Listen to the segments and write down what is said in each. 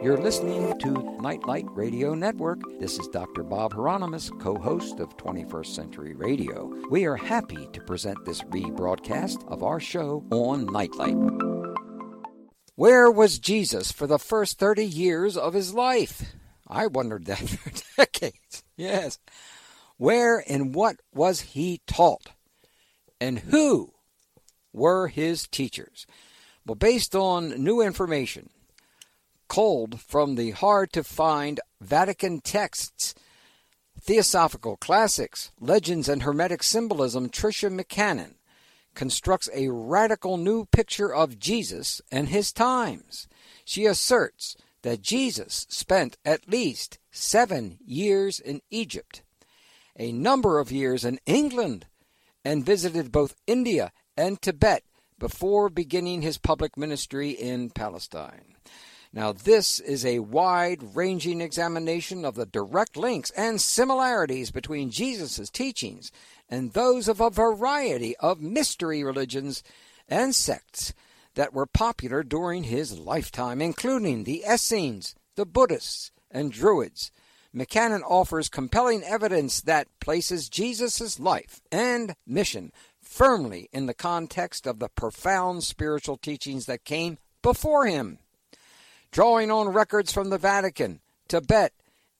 You're listening to Nightlight Radio Network. This is Dr. Bob Hieronimus, co host of 21st Century Radio. We are happy to present this rebroadcast of our show on Nightlight. Where was Jesus for the first 30 years of his life? I wondered that for decades. Yes. Where and what was he taught? And who were his teachers? Well, based on new information, culled from the hard to find Vatican texts, Theosophical Classics, Legends, and Hermetic Symbolism, Tricia McCannon constructs a radical new picture of Jesus and his times. She asserts that Jesus spent at least seven years in Egypt, a number of years in England, and visited both India and Tibet before beginning his public ministry in Palestine. Now, this is a wide ranging examination of the direct links and similarities between Jesus' teachings and those of a variety of mystery religions and sects that were popular during his lifetime, including the Essenes, the Buddhists, and Druids. McCannon offers compelling evidence that places Jesus' life and mission firmly in the context of the profound spiritual teachings that came before him drawing on records from the Vatican, Tibet,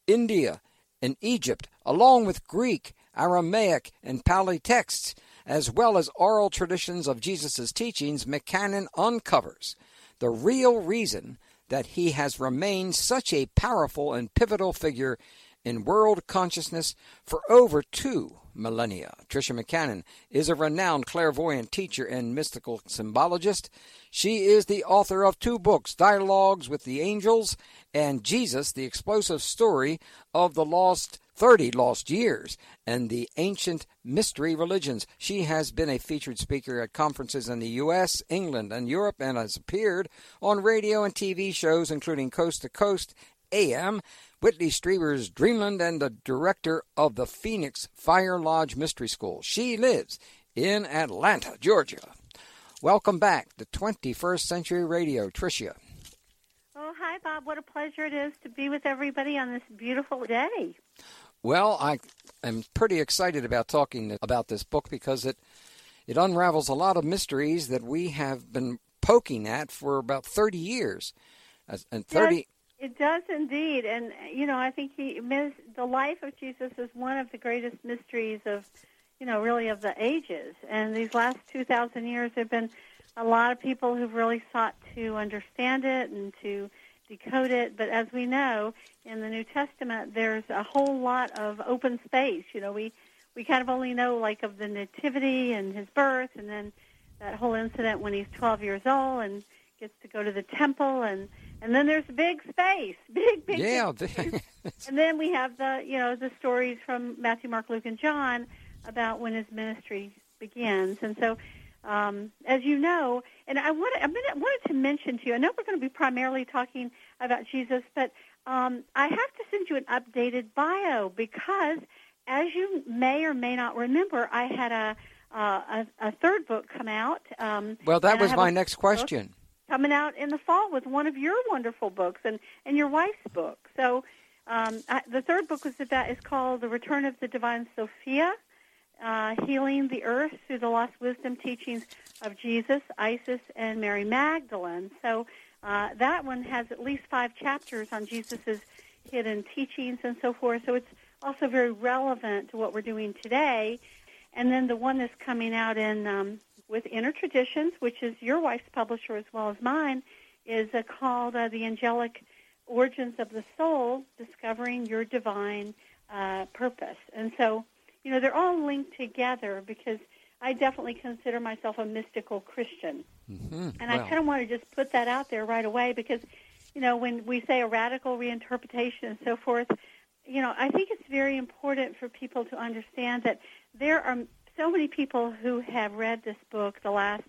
India, and Egypt, along with Greek, Aramaic, and Pali texts, as well as oral traditions of Jesus' teachings, McCannon uncovers the real reason that he has remained such a powerful and pivotal figure in world consciousness for over two millennia. Tricia McCannon is a renowned clairvoyant teacher and mystical symbologist. She is the author of two books, Dialogues with the Angels and Jesus, the explosive story of the lost 30 lost years and the ancient mystery religions. She has been a featured speaker at conferences in the U.S., England, and Europe and has appeared on radio and TV shows including Coast to Coast AM Whitley Strieber's Dreamland and the director of the Phoenix Fire Lodge Mystery School. She lives in Atlanta, Georgia. Welcome back to 21st Century Radio, Tricia. Oh, hi, Bob. What a pleasure it is to be with everybody on this beautiful day. Well, I am pretty excited about talking about this book because it it unravels a lot of mysteries that we have been poking at for about 30 years. And 30 yes. It does indeed, and you know, I think he the life of Jesus is one of the greatest mysteries of, you know, really of the ages. And these last two thousand years, there've been a lot of people who've really sought to understand it and to decode it. But as we know in the New Testament, there's a whole lot of open space. You know, we we kind of only know like of the nativity and his birth, and then that whole incident when he's 12 years old and gets to go to the temple and and then there's big space, big, big. Yeah. Big space. and then we have the, you know, the stories from Matthew, Mark, Luke, and John about when his ministry begins. And so, um, as you know, and I wanted, I wanted to mention to you, I know we're going to be primarily talking about Jesus, but um, I have to send you an updated bio because, as you may or may not remember, I had a uh, a, a, third book come out. Um, well, that was my next question. Book coming out in the fall with one of your wonderful books and and your wife's book. So um, I, the third book was about is called The Return of the Divine Sophia, uh, healing the earth through the lost wisdom teachings of Jesus, Isis, and Mary Magdalene. So uh, that one has at least five chapters on Jesus's hidden teachings and so forth. So it's also very relevant to what we're doing today. And then the one that's coming out in um, with Inner Traditions, which is your wife's publisher as well as mine, is uh, called uh, The Angelic Origins of the Soul Discovering Your Divine uh, Purpose. And so, you know, they're all linked together because I definitely consider myself a mystical Christian. Mm-hmm. And I kind of want to just put that out there right away because, you know, when we say a radical reinterpretation and so forth, you know, I think it's very important for people to understand that there are so many people who have read this book the last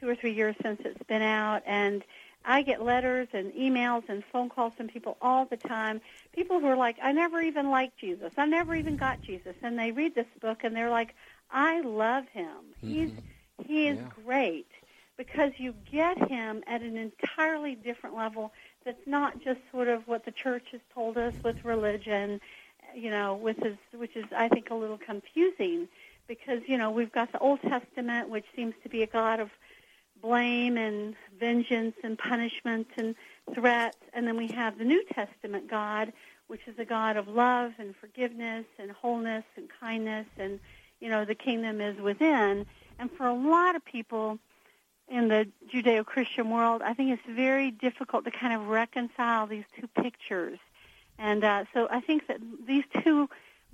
two or three years since it's been out, and I get letters and emails and phone calls from people all the time. People who are like, I never even liked Jesus. I never even got Jesus. And they read this book and they're like, I love him. He's mm-hmm. he is yeah. great because you get him at an entirely different level that's not just sort of what the church has told us with religion, you know, with his, which is I think a little confusing because you know we've got the Old Testament, which seems to be a God of blame and vengeance and punishment and threats, and then we have the New Testament God, which is a God of love and forgiveness and wholeness and kindness, and you know the kingdom is within. And for a lot of people in the Judeo-Christian world, I think it's very difficult to kind of reconcile these two pictures. And uh, so I think that these two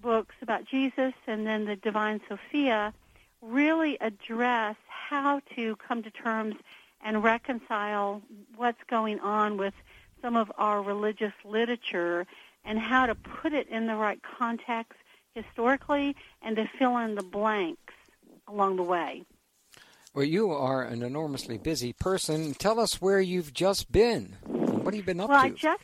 books about Jesus and then the Divine Sophia really address how to come to terms and reconcile what's going on with some of our religious literature and how to put it in the right context historically and to fill in the blanks along the way. Well, you are an enormously busy person. Tell us where you've just been. What have you been up well, to? Well, I just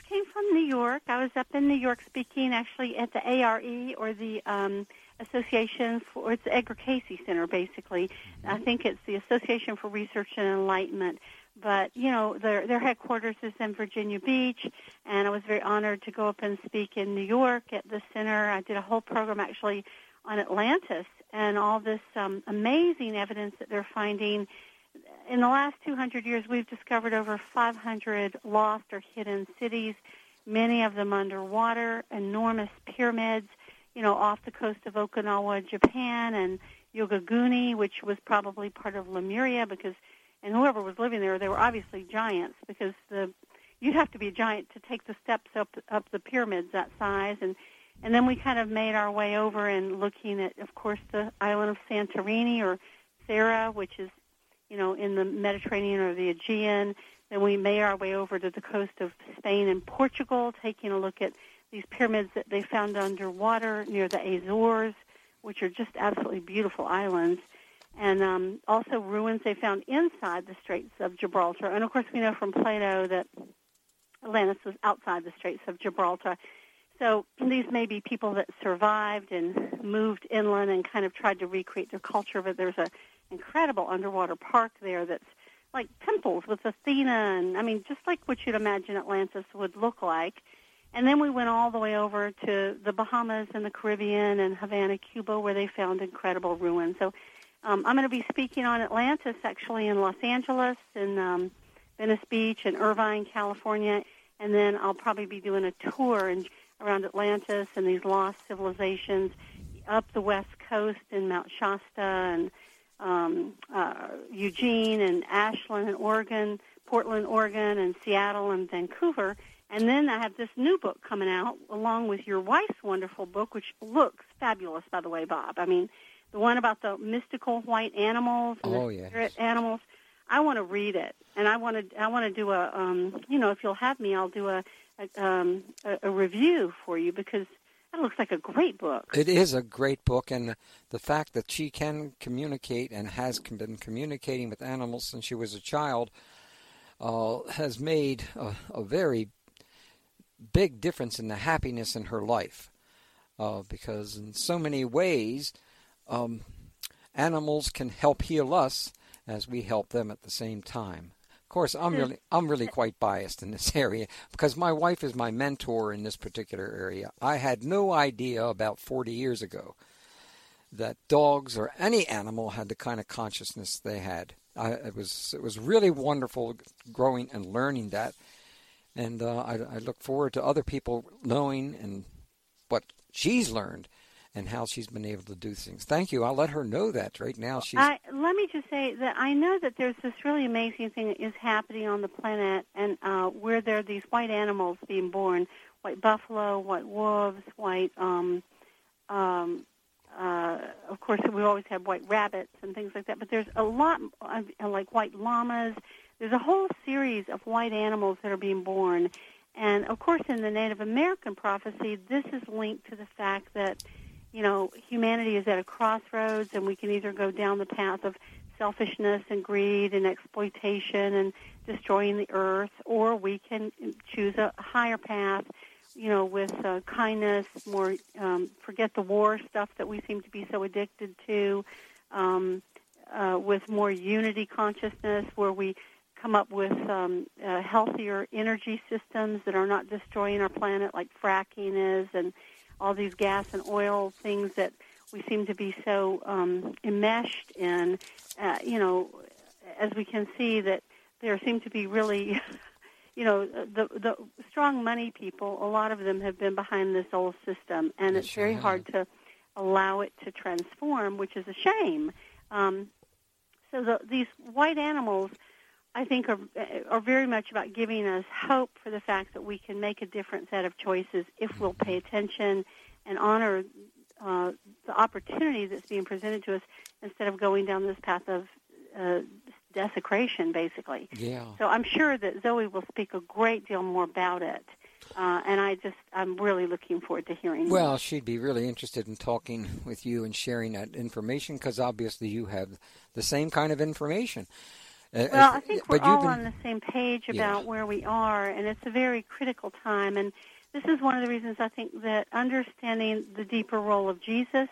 New York. I was up in New York speaking actually at the ARE or the um, Association for it's the Edgar Cayce Center basically. I mm-hmm. think it's the Association for Research and Enlightenment. But you know their their headquarters is in Virginia Beach, and I was very honored to go up and speak in New York at the center. I did a whole program actually on Atlantis and all this um, amazing evidence that they're finding. In the last 200 years, we've discovered over 500 lost or hidden cities, many of them underwater, enormous pyramids, you know, off the coast of Okinawa, Japan, and Yonaguni, which was probably part of Lemuria, because and whoever was living there, they were obviously giants because the you'd have to be a giant to take the steps up up the pyramids that size, and and then we kind of made our way over and looking at, of course, the island of Santorini or Thera, which is, you know, in the Mediterranean or the Aegean. Then we made our way over to the coast of Spain and Portugal, taking a look at these pyramids that they found underwater near the Azores, which are just absolutely beautiful islands, and um, also ruins they found inside the Straits of Gibraltar. And of course, we know from Plato that Atlantis was outside the Straits of Gibraltar. So these may be people that survived and moved inland and kind of tried to recreate their culture. But there's an incredible underwater park there that's like temples with Athena, and I mean, just like what you'd imagine Atlantis would look like. And then we went all the way over to the Bahamas and the Caribbean and Havana, Cuba, where they found incredible ruins. So um, I'm going to be speaking on Atlantis actually in Los Angeles and um, Venice Beach and Irvine, California. And then I'll probably be doing a tour in, around Atlantis and these lost civilizations up the west coast in Mount Shasta and um, uh, Eugene and Ashland and Oregon, Portland, Oregon, and Seattle and Vancouver. And then I have this new book coming out along with your wife's wonderful book, which looks fabulous, by the way, Bob. I mean, the one about the mystical white animals and oh, the yes. animals. I want to read it, and I want to. I want to do a. Um, you know, if you'll have me, I'll do a a, um, a a review for you because that looks like a great book. It is a great book, and the fact that she can communicate and has been communicating with animals since she was a child uh, has made a, a very big difference in the happiness in her life. Uh, because in so many ways, um, animals can help heal us as we help them at the same time. Of course, I'm really I'm really quite biased in this area because my wife is my mentor in this particular area. I had no idea about 40 years ago that dogs or any animal had the kind of consciousness they had. I, it was it was really wonderful growing and learning that and uh, I, I, look forward to other people knowing and what she's learned and how she's been able to do things. Thank you. I'll let her know that right now. She's. I, let me just say that I know that there's this really amazing thing that is happening on the planet, and uh, where there are these white animals being born: white buffalo, white wolves, white. Um, um, uh, of course, we always have white rabbits and things like that. But there's a lot of, like white llamas there's a whole series of white animals that are being born. And of course, in the Native American prophecy, this is linked to the fact that, you know, humanity is at a crossroads and we can either go down the path of selfishness and greed and exploitation and destroying the earth, or we can choose a higher path, you know, with uh, kindness, more um, forget the war stuff that we seem to be so addicted to, um, uh, with more unity consciousness, where we come up with um, uh, healthier energy systems that are not destroying our planet, like fracking is, and all these gas and oil things that we seem to be so um, enmeshed in. Uh, you know, as we can see that there seem to be really, you know, the the strong money people. A lot of them have been behind this old system, and it's very hard to allow it to transform, which is a shame. Um, so the, these white animals, I think, are are very much about giving us hope for the fact that we can make a different set of choices if we'll pay attention and honor uh, the opportunity that's being presented to us instead of going down this path of uh, desecration, basically. Yeah. So I'm sure that Zoe will speak a great deal more about it. Uh, and I just, I'm really looking forward to hearing. Well, she'd be really interested in talking with you and sharing that information because obviously you have the same kind of information. Uh, well, I think we're all been, on the same page about yeah. where we are, and it's a very critical time. And this is one of the reasons I think that understanding the deeper role of Jesus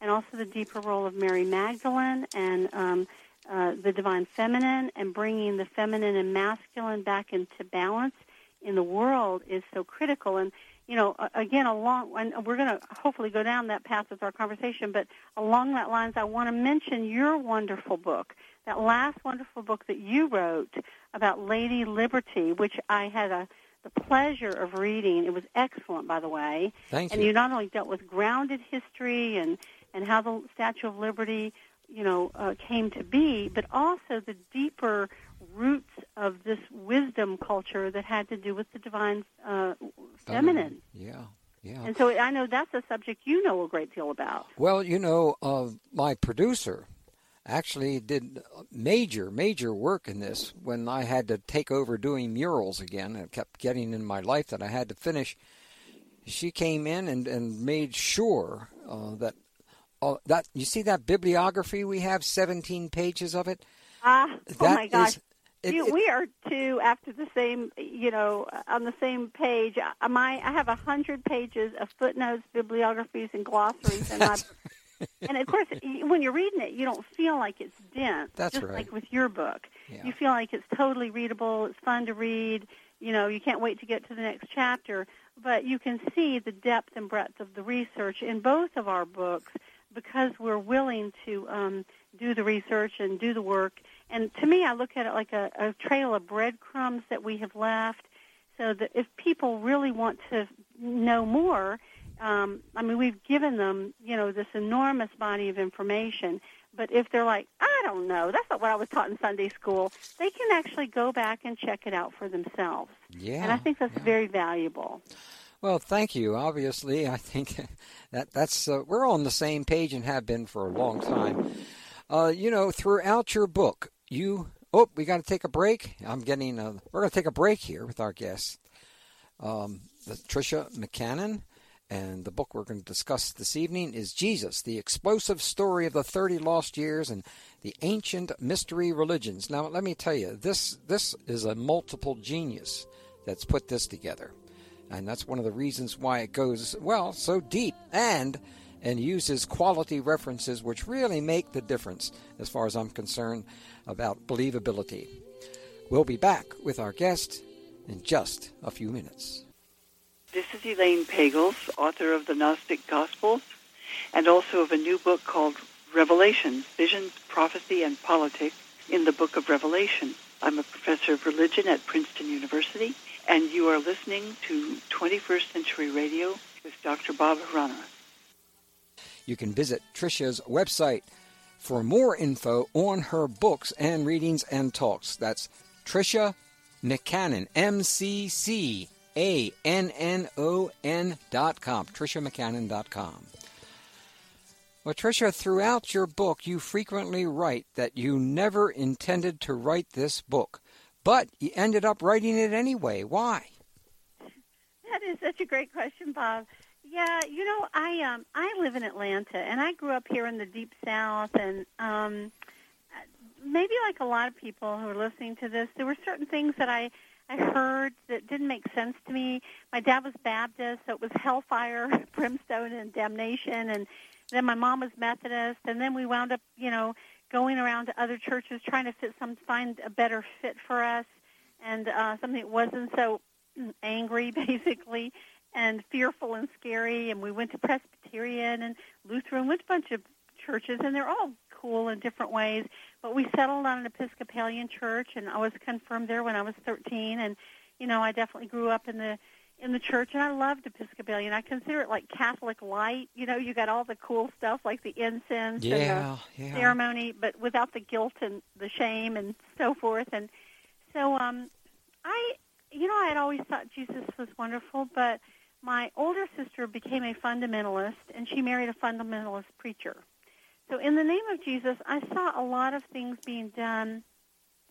and also the deeper role of Mary Magdalene and um, uh, the divine feminine and bringing the feminine and masculine back into balance in the world is so critical. And you know, again, along and we're going to hopefully go down that path with our conversation. But along that lines, I want to mention your wonderful book, that last wonderful book that you wrote about Lady Liberty, which I had a the pleasure of reading. It was excellent, by the way. Thank and you. you not only dealt with grounded history and and how the Statue of Liberty, you know, uh, came to be, but also the deeper roots of this wisdom culture that had to do with the divine uh, feminine. Yeah. Yeah. And so I know that's a subject you know a great deal about. Well, you know, uh, my producer actually did major, major work in this when I had to take over doing murals again. It kept getting in my life that I had to finish. She came in and, and made sure uh, that uh, that you see that bibliography we have, 17 pages of it. Ah, oh my gosh. Is, it, you, it, we are two after the same, you know, on the same page. Uh, my, I have a hundred pages of footnotes, bibliographies, and glossaries, and I, and of course, when you're reading it, you don't feel like it's dense. That's just right. Like with your book, yeah. you feel like it's totally readable. It's fun to read. You know, you can't wait to get to the next chapter. But you can see the depth and breadth of the research in both of our books because we're willing to um, do the research and do the work. And to me, I look at it like a, a trail of breadcrumbs that we have left, so that if people really want to know more, um, I mean, we've given them, you know, this enormous body of information. But if they're like, I don't know, that's not what I was taught in Sunday school, they can actually go back and check it out for themselves. Yeah. And I think that's yeah. very valuable. Well, thank you. Obviously, I think that that's uh, we're on the same page and have been for a long time. Uh, you know, throughout your book, you oh, we got to take a break. I'm getting a, we're going to take a break here with our guest, um, Tricia McCannon. And the book we're going to discuss this evening is Jesus, the explosive story of the 30 lost years and the ancient mystery religions. Now, let me tell you, this, this is a multiple genius that's put this together. And that's one of the reasons why it goes, well, so deep and and uses quality references which really make the difference as far as I'm concerned about believability. We'll be back with our guest in just a few minutes. This is Elaine Pagels, author of the Gnostic Gospels and also of a new book called Revelations, Visions, Prophecy, and Politics in the Book of Revelation. I'm a professor of religion at Princeton University and you are listening to 21st Century Radio with Dr. Bob Hieronimus. You can visit Tricia's website for more info on her books and readings and talks. That's Tricia McCannon, M C C A N N O N dot com, dot com. Well, Tricia, throughout your book, you frequently write that you never intended to write this book. But you ended up writing it anyway. Why? That is such a great question, Bob. Yeah, you know, I um I live in Atlanta and I grew up here in the deep south and um maybe like a lot of people who are listening to this, there were certain things that I I heard that didn't make sense to me. My dad was Baptist, so it was hellfire, brimstone and damnation. And then my mom was Methodist. And then we wound up, you know, going around to other churches trying to fit some find a better fit for us and uh, something that wasn't so angry basically and fearful and scary. And we went to Presbyterian and Lutheran went a bunch of churches and they're all cool in different ways but we settled on an Episcopalian church and I was confirmed there when I was 13 and you know I definitely grew up in the in the church, and I loved Episcopalian. I consider it like Catholic light. You know, you got all the cool stuff like the incense yeah, and the yeah. ceremony, but without the guilt and the shame and so forth. And so, um, I, you know, I had always thought Jesus was wonderful, but my older sister became a fundamentalist, and she married a fundamentalist preacher. So, in the name of Jesus, I saw a lot of things being done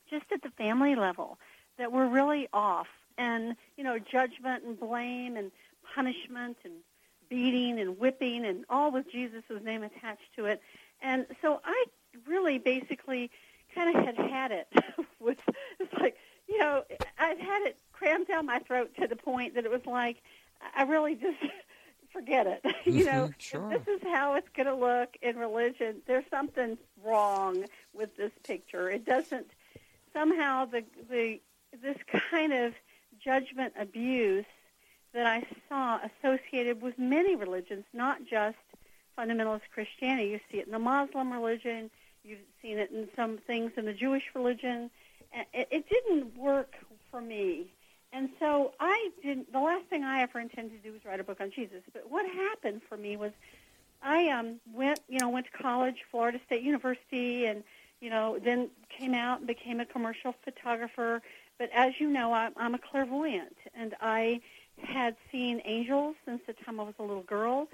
just at the family level that were really off and you know judgment and blame and punishment and beating and whipping and all with Jesus' name attached to it. And so I really basically kind of had had it with it's like you know I'd had it crammed down my throat to the point that it was like I really just forget it. you know, Mhm, sure. this is how it's going to look in religion. There's something wrong with this picture. It doesn't somehow the the this kind of judgment abuse that I saw associated with many religions, not just fundamentalist Christianity. You see it in the Muslim religion. You've seen it in some things in the Jewish religion. It, it didn't work for me. And so I didn't. The last thing I ever intended to do was write a book on Jesus. But what happened for me was, I um, went, you know, went to college, Florida State University, and you know, then came out and became a commercial photographer. But as you know, I'm, I'm a clairvoyant, and I had seen angels since the time I was a little girl.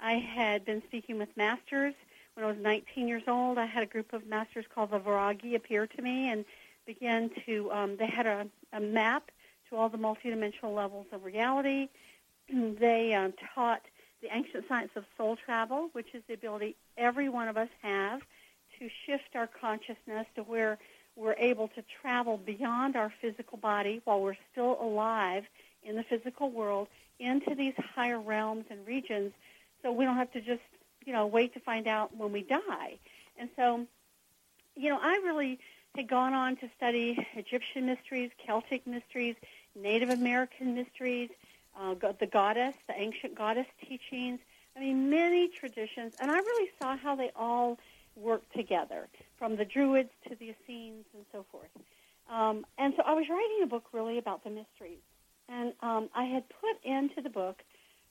I had been speaking with masters when I was 19 years old. I had a group of masters called the Vairagi appear to me and began to. Um, they had a, a map to all the multidimensional levels of reality. they um, taught the ancient science of soul travel, which is the ability every one of us have to shift our consciousness to where we're able to travel beyond our physical body while we're still alive in the physical world into these higher realms and regions so we don't have to just, you know, wait to find out when we die. And so, you know, I really had gone on to study Egyptian mysteries, Celtic mysteries, Native American mysteries, uh, the goddess, the ancient goddess teachings. I mean, many traditions, and I really saw how they all work together, from the Druids to the Essenes and so forth. Um, and so I was writing a book really about the mysteries. And um, I had put into the book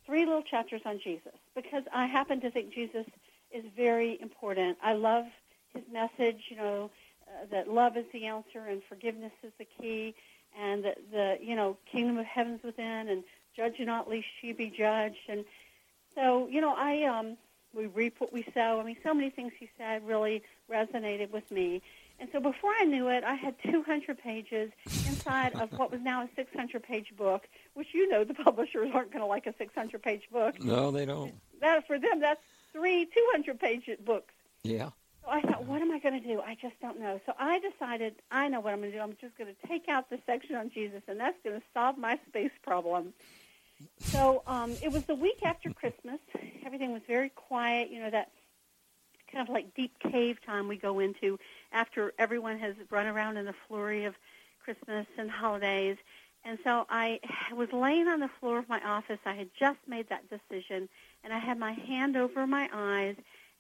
three little chapters on Jesus because I happen to think Jesus is very important. I love his message, you know, uh, that love is the answer and forgiveness is the key, and that the you know kingdom of heaven's within, and judge not lest she be judged. And so you know, I um, we reap what we sow. I mean, so many things he said really resonated with me. And so before I knew it, I had 200 pages inside of what was now a 600-page book, which you know the publishers aren't going to like a 600-page book. No, they don't. That for them, that's three 200-page books. Yeah. So I thought, what am I going to do? I just don't know. So I decided, I know what I'm going to do. I'm just going to take out the section on Jesus, and that's going to solve my space problem. So um, it was the week after Christmas. Everything was very quiet. You know that kind of like deep cave time we go into after everyone has run around in the flurry of Christmas and holidays. And so I was laying on the floor of my office. I had just made that decision, and I had my hand over my eyes,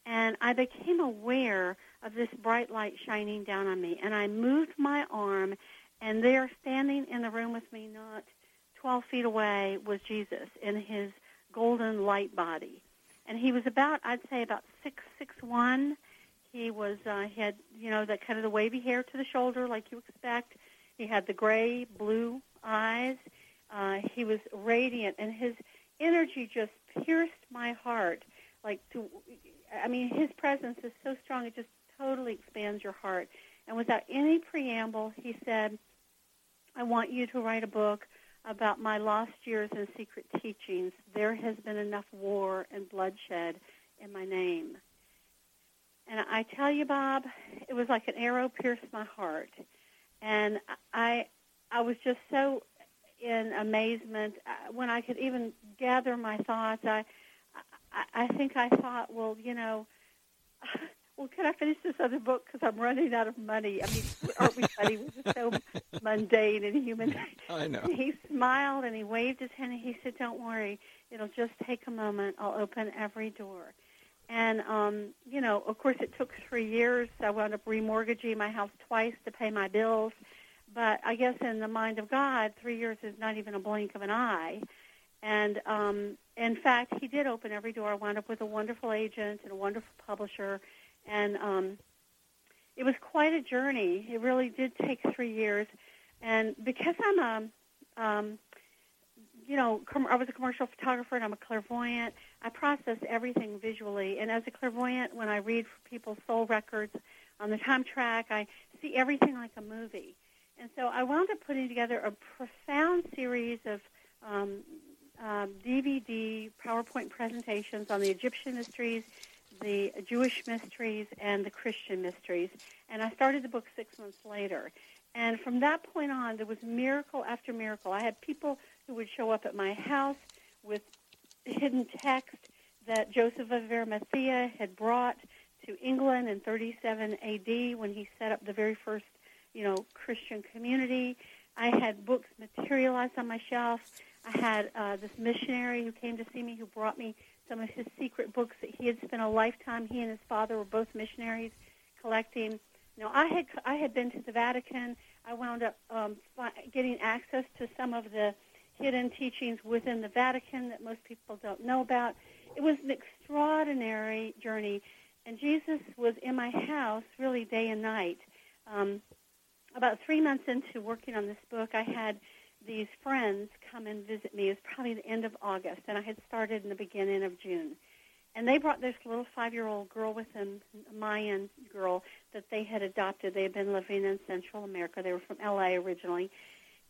and I became aware of this bright light shining down on me. And I moved my arm, and there, standing in the room with me, not 12 feet away, was Jesus in his golden light body. And he was about, I'd say, about six six one. He was, uh, he had, you know, that kind of the wavy hair to the shoulder, like you expect. He had the gray blue eyes. Uh, he was radiant, and his energy just pierced my heart. Like to, I mean, his presence is so strong; it just totally expands your heart. And without any preamble, he said, "I want you to write a book about my lost years and secret teachings. There has been enough war and bloodshed in my name." And I tell you, Bob, it was like an arrow pierced my heart, and I, I was just so in amazement uh, when I could even gather my thoughts. I, I, I think I thought, well, you know, well, can I finish this other book because I'm running out of money? I mean, aren't we funny? We're just so mundane and human. I know. And he smiled and he waved his hand and he said, "Don't worry, it'll just take a moment. I'll open every door." And um, you know, of course, it took three years. I wound up remortgaging my house twice to pay my bills. But I guess in the mind of God, three years is not even a blink of an eye. And um, in fact, he did open every door. I wound up with a wonderful agent and a wonderful publisher, and um, it was quite a journey. It really did take three years, and because I'm a, um, you know, com- I was a commercial photographer and I'm a clairvoyant. I process everything visually, and as a clairvoyant, when I read for people's soul records on the time track, I see everything like a movie. And so I wound up putting together a profound series of um, um, DVD PowerPoint presentations on the Egyptian mysteries, the Jewish mysteries, and the Christian mysteries. And I started the book six months later. And from that point on, there was miracle after miracle. I had people who would show up at my house with hidden text that Joseph of Arimathea had brought to England in 37 AD when he set up the very first, you know, Christian community. I had books materialized on my shelf. I had uh, this missionary who came to see me who brought me some of his secret books that he had spent a lifetime. He and his father were both missionaries collecting. Know, I had I had been to the Vatican. I wound up um, getting access to some of the hidden teachings within the Vatican that most people don't know about. It was an extraordinary journey, and Jesus was in my house really day and night. Um, about three months into working on this book, I had these friends come and visit me. It was probably the end of August, and I had started in the beginning of June. And they brought this little five-year-old girl with them, a Mayan girl that they had adopted. They had been living in Central America. They were from L.A. originally.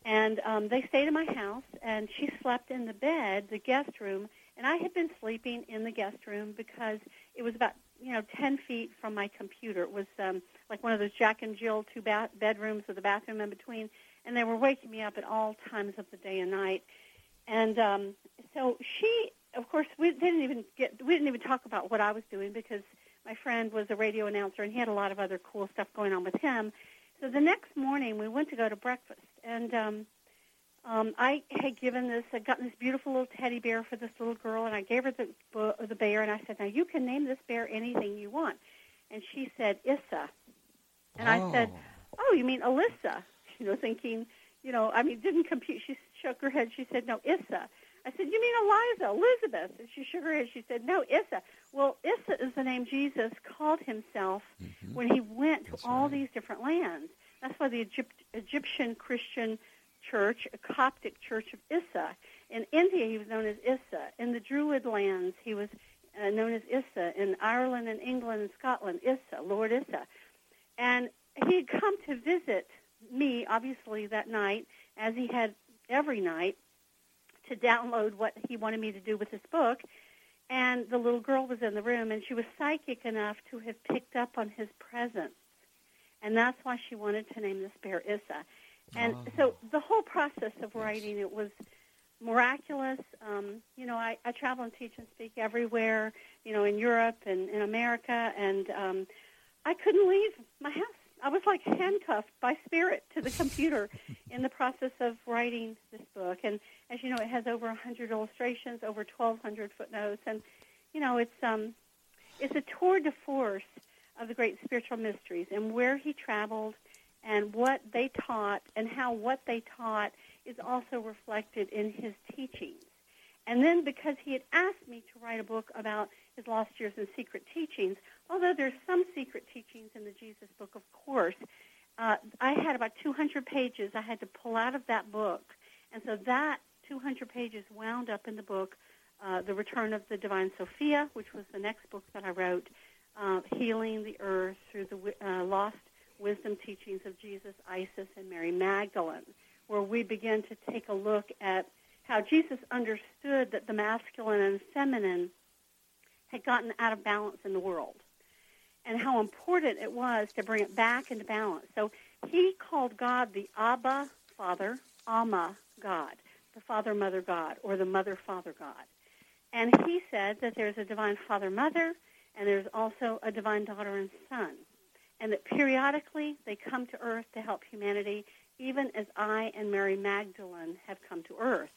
And um, they stayed in my house, and she slept in the bed, the guest room, and I had been sleeping in the guest room because it was about you know ten feet from my computer. It was um, like one of those Jack and Jill two ba- bedrooms with a bathroom in between and they were waking me up at all times of the day and night. And um, so she, of course, we didn't even get we didn't even talk about what I was doing because my friend was a radio announcer and he had a lot of other cool stuff going on with him. So the next morning we went to go to breakfast and um, um, I had given this, I'd gotten this beautiful little teddy bear for this little girl, and I gave her the the bear, and I said, "Now you can name this bear anything you want." And she said, "Issa," and oh. I said, "Oh, you mean Alyssa?" You know, thinking, you know, I mean, didn't compute. She shook her head. She said, no, Issa. I said, you mean Eliza, Elizabeth? And she shook her head. She said, no, Issa. Well, Issa is the name Jesus called himself mm-hmm. when he went to That's all right. these different lands. That's why the Egypt, Egyptian Christian church, a Coptic church of Issa. In India, he was known as Issa. In the Druid lands, he was uh, known as Issa. In Ireland and England and Scotland, Issa, Lord Issa. And he had come to visit me, obviously, that night, as he had every night, to download what he wanted me to do with this book. And the little girl was in the room, and she was psychic enough to have picked up on his presence. And that's why she wanted to name this bear Issa. And oh. so the whole process of writing it was miraculous. Um, you know, I, I travel and teach and speak everywhere, you know, in Europe and in America, and um, I couldn't leave my house I was like handcuffed by spirit to the computer in the process of writing this book. And as you know, it has over 100 illustrations, over 1,200 footnotes, and you know, it's um, it's a tour de force of the great spiritual mysteries and where he traveled and what they taught and how what they taught is also reflected in his teachings. And then because he had asked me to write a book about his lost years and secret teachings, although there's some secret teachings in the Jesus book, of course, uh, I had about 200 pages I had to pull out of that book. And so that 200 pages wound up in the book, uh, The Return of the Divine Sophia, which was the next book that I wrote, uh, Healing the Earth Through the uh, Lost Wisdom Teachings of Jesus, Isis, and Mary Magdalene, where we begin to take a look at how Jesus understood that the masculine and feminine had gotten out of balance in the world and how important it was to bring it back into balance. So he called God the Abba Father, Amma God, the Father Mother God, or the Mother Father God. And he said that there's a divine Father Mother and there's also a divine daughter and son. And that periodically they come to earth to help humanity, even as I and Mary Magdalene have come to earth.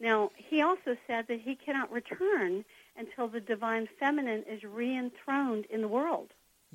Now, he also said that he cannot return until the divine feminine is re-enthroned in the world.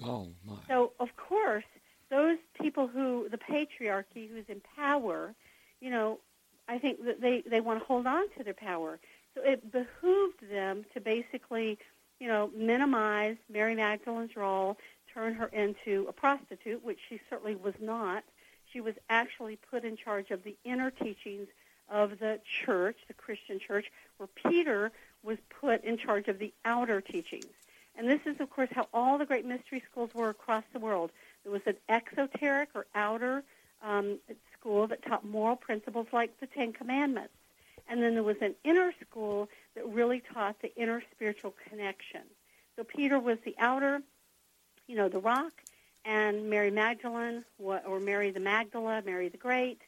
Oh, my. So, of course, those people who, the patriarchy who's in power, you know, I think that they, they want to hold on to their power. So it behooved them to basically, you know, minimize Mary Magdalene's role, turn her into a prostitute, which she certainly was not. She was actually put in charge of the inner teachings of the church, the Christian church, where Peter was put in charge of the outer teachings. And this is, of course, how all the great mystery schools were across the world. There was an exoteric or outer um, school that taught moral principles like the Ten Commandments. And then there was an inner school that really taught the inner spiritual connection. So Peter was the outer, you know, the rock, and Mary Magdalene, or Mary the Magdala, Mary the Great,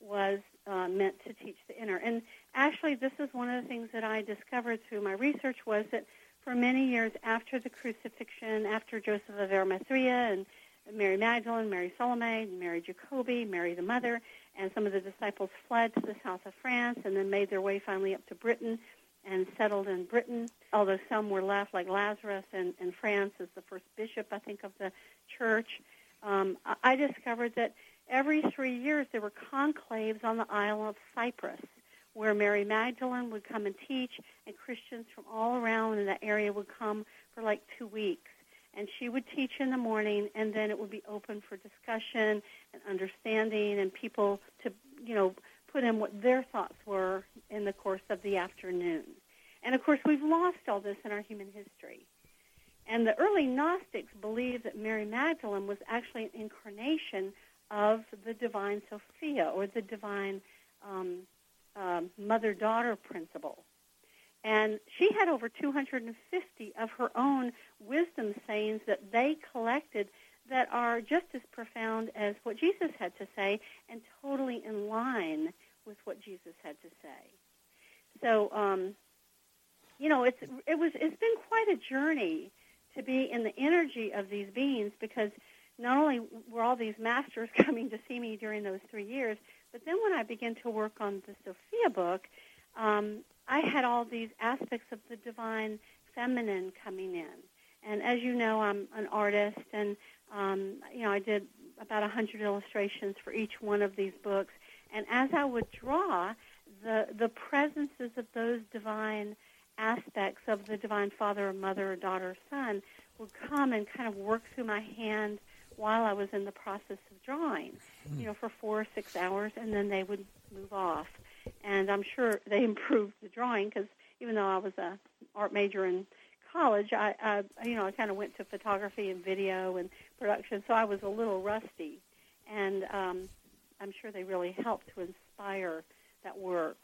was uh, meant to teach the inner. And actually, this is one of the things that I discovered through my research was that for many years after the crucifixion, after Joseph of Arimathea and Mary Magdalene, Mary Salome, Mary Jacobi, Mary the Mother, and some of the disciples fled to the south of France and then made their way finally up to Britain and settled in Britain, although some were left, like Lazarus in, in France as the first bishop, I think, of the church. Um, I discovered that every three years there were conclaves on the Isle of Cyprus where Mary Magdalene would come and teach, and Christians from all around in that area would come for like two weeks. And she would teach in the morning, and then it would be open for discussion and understanding, and people to, you know, put in what their thoughts were in the course of the afternoon. And of course, we've lost all this in our human history. And the early Gnostics believed that Mary Magdalene was actually an incarnation of the divine Sophia or the divine um, um, mother-daughter principle. And she had over 250 of her own wisdom sayings that they collected that are just as profound as what Jesus had to say and totally in line with what Jesus had to say. So, um, you know, it's it was it's been quite a journey to be in the energy of these beings because not only were all these masters coming to see me during those three years, but then when I began to work on the Sophia book, um, I had all these aspects of the divine feminine coming in. And as you know, I'm an artist, and um, you know I did about a hundred illustrations for each one of these books. And as I would draw, the the presences of those divine aspects of the divine father, or mother, or daughter, or son would come and kind of work through my hand while I was in the process of drawing, hmm. you know, for four or six hours, and then they would move off. And I'm sure they improved the drawing because even though I was a art major in college, I, I you know, I kind of went to photography and video and production, so I was a little rusty. And um, I'm sure they really helped to inspire that work.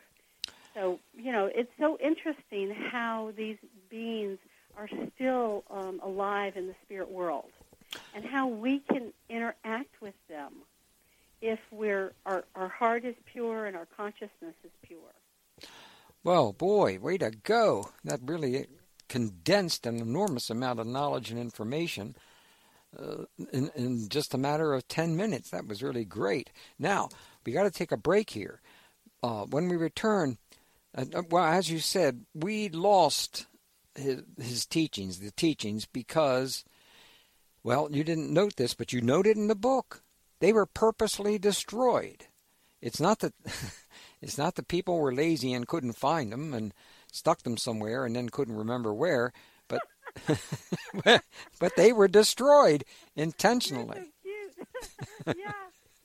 So, you know, it's so interesting how these beings are still um, alive in the spirit world and how we can interact with them if we're our, our heart is pure and our consciousness is pure. Well, boy, way to go. That really condensed an enormous amount of knowledge and information uh, in, in just a matter of 10 minutes. That was really great. Now, we got to take a break here. Uh, when we return, uh, uh, well, as you said, we lost his, his teachings, the teachings, because well, you didn't note this, but you noted in the book. They were purposely destroyed. It's not that it's not that people were lazy and couldn't find them and stuck them somewhere and then couldn't remember where, but but they were destroyed intentionally. Yeah,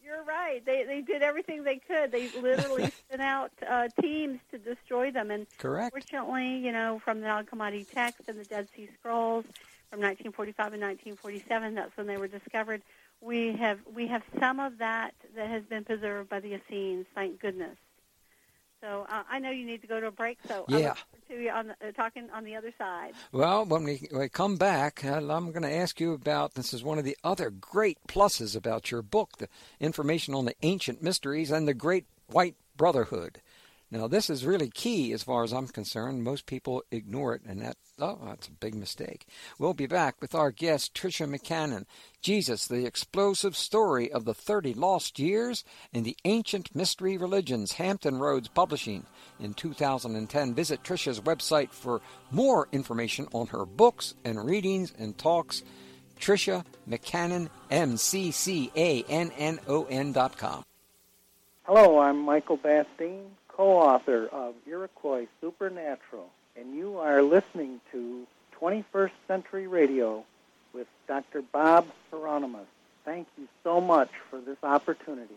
you're right. They they did everything they could. They literally sent out uh, teams to destroy them. And correct. Fortunately, you know, from the Nag Hammadi text and the Dead Sea Scrolls, from 1945 and 1947. That's when they were discovered. We have we have some of that that has been preserved by the Essenes. Thank goodness. So uh, I know you need to go to a break. So yeah. to you on the, uh, talking on the other side. Well, when we, when we come back, uh, I'm going to ask you about this. Is one of the other great pluses about your book, the information on the ancient mysteries and the Great White Brotherhood. Now, this is really key as far as I'm concerned. Most people ignore it, and that, oh, that's a big mistake. We'll be back with our guest, Tricia McCannon. Jesus, the explosive story of the 30 lost years in the ancient mystery religions, Hampton Roads Publishing in 2010. Visit Tricia's website for more information on her books and readings and talks. Tricia McCannon, M C C A N N O N dot com. Hello, I'm Michael Bastine co-author of Iroquois Supernatural, and you are listening to 21st Century Radio with Dr. Bob Hieronimus. Thank you so much for this opportunity,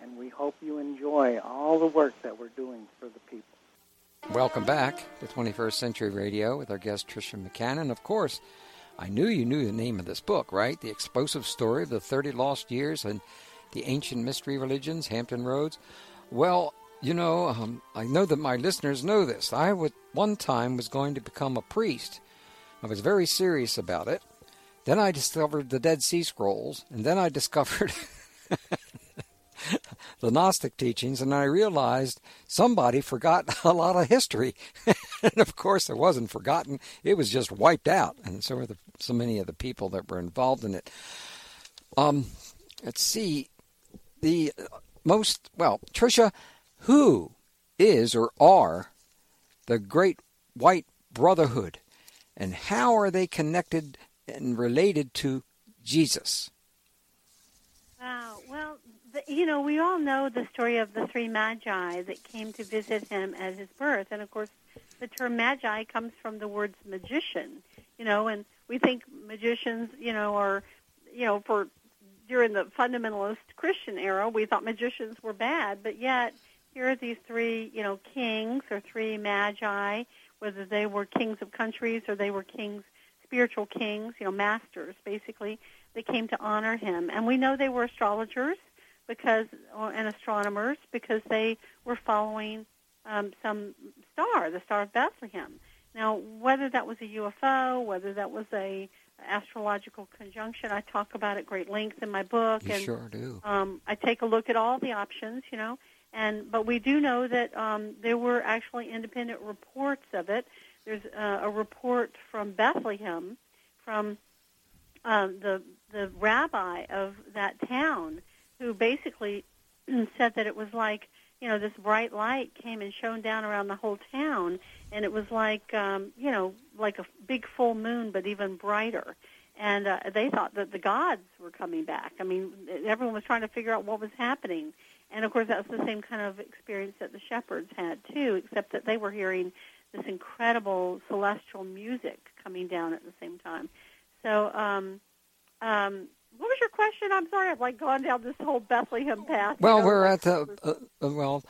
and we hope you enjoy all the work that we're doing for the people. Welcome back to 21st Century Radio with our guest Tricia McCannon. Of course, I knew you knew the name of this book, right? The Explosive Story of the 30 Lost Years and the Ancient Mystery Religions, Hampton Roads. Well, you know, um, I know that my listeners know this. I would one time was going to become a priest. I was very serious about it. Then I discovered the Dead Sea Scrolls, and then I discovered the Gnostic teachings, and I realized somebody forgot a lot of history. and of course, it wasn't forgotten; it was just wiped out, and so were the, so many of the people that were involved in it. Um, let's see, the most well, Tricia who is or are the great white brotherhood and how are they connected and related to Jesus? Wow. Well, the, you know, we all know the story of the three magi that came to visit him at his birth. And of course, the term magi comes from the words magician, you know, and we think magicians, you know, are, you know, for during the fundamentalist Christian era, we thought magicians were bad, but yet here are these three, you know, kings or three magi, whether they were kings of countries or they were kings, spiritual kings, you know, masters, basically, they came to honor him. And we know they were astrologers because, and astronomers because they were following um, some star, the Star of Bethlehem. Now, whether that was a UFO, whether that was a astrological conjunction, I talk about at great length in my book. You and, sure do. Um, I take a look at all the options, you know, and but we do know that um, there were actually independent reports of it. There's uh, a report from Bethlehem, from um, the the rabbi of that town, who basically said that it was like you know this bright light came and shone down around the whole town, and it was like um, you know like a big full moon, but even brighter. And uh, they thought that the gods were coming back. I mean, everyone was trying to figure out what was happening and of course, that's the same kind of experience that the shepherds had too, except that they were hearing this incredible celestial music coming down at the same time. So, um, um, what was your question? I'm sorry, I've like gone down this whole Bethlehem path. Well, you know, we're like, at the uh, uh, well,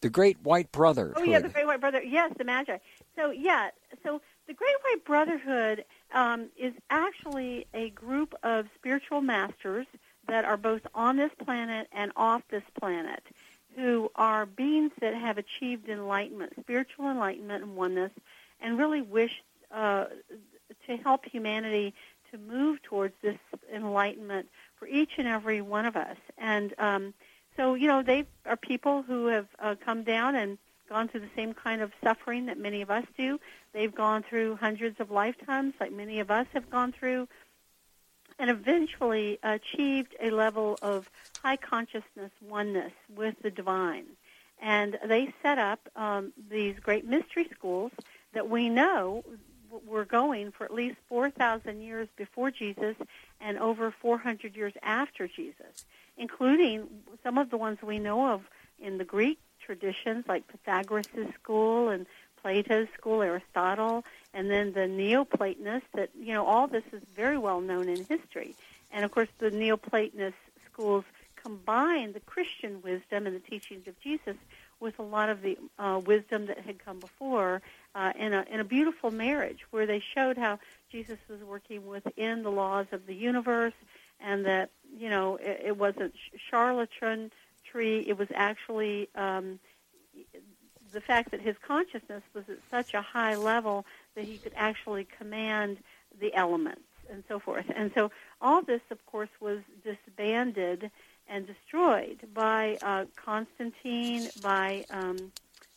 the Great White Brother. Oh yeah, the Great White Brother. Yes, the Magi. So yeah, so the Great White Brotherhood um, is actually a group of spiritual masters that are both on this planet and off this planet, who are beings that have achieved enlightenment, spiritual enlightenment and oneness, and really wish uh, to help humanity to move towards this enlightenment for each and every one of us. And um, so, you know, they are people who have uh, come down and gone through the same kind of suffering that many of us do. They've gone through hundreds of lifetimes, like many of us have gone through and eventually achieved a level of high consciousness oneness with the divine. And they set up um, these great mystery schools that we know were going for at least 4,000 years before Jesus and over 400 years after Jesus, including some of the ones we know of in the Greek traditions, like Pythagoras' school and Plato's school, Aristotle, and then the Neoplatonists. That you know, all this is very well known in history, and of course, the Neoplatonist schools combine the Christian wisdom and the teachings of Jesus with a lot of the uh, wisdom that had come before uh, in a in a beautiful marriage, where they showed how Jesus was working within the laws of the universe, and that you know it, it wasn't charlatan tree; it was actually um, the fact that his consciousness was at such a high level that he could actually command the elements and so forth. And so all this, of course, was disbanded and destroyed by uh, Constantine, by um,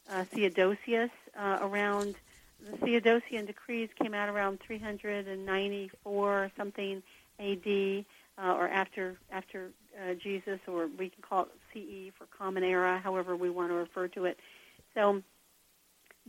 uh, Theodosius uh, around the Theodosian decrees came out around 394 or something AD uh, or after after uh, Jesus, or we can call it CE for Common Era, however we want to refer to it. So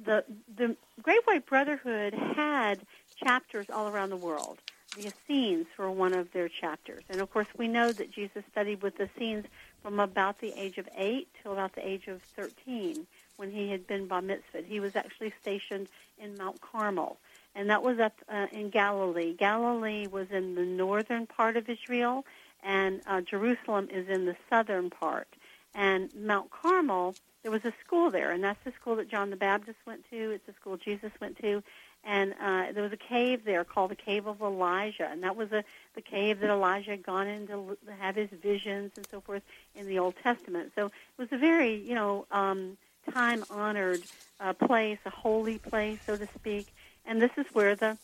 the the Great White Brotherhood had chapters all around the world. The Essenes were one of their chapters, and of course we know that Jesus studied with the Essenes from about the age of eight till about the age of thirteen when he had been bar mitzvah. He was actually stationed in Mount Carmel, and that was up uh, in Galilee. Galilee was in the northern part of Israel, and uh, Jerusalem is in the southern part. And Mount Carmel, there was a school there, and that's the school that John the Baptist went to. It's the school Jesus went to, and uh, there was a cave there called the Cave of Elijah, and that was a, the cave that Elijah had gone in to have his visions and so forth in the Old Testament. So it was a very, you know, um, time-honored uh, place, a holy place, so to speak. And this is where the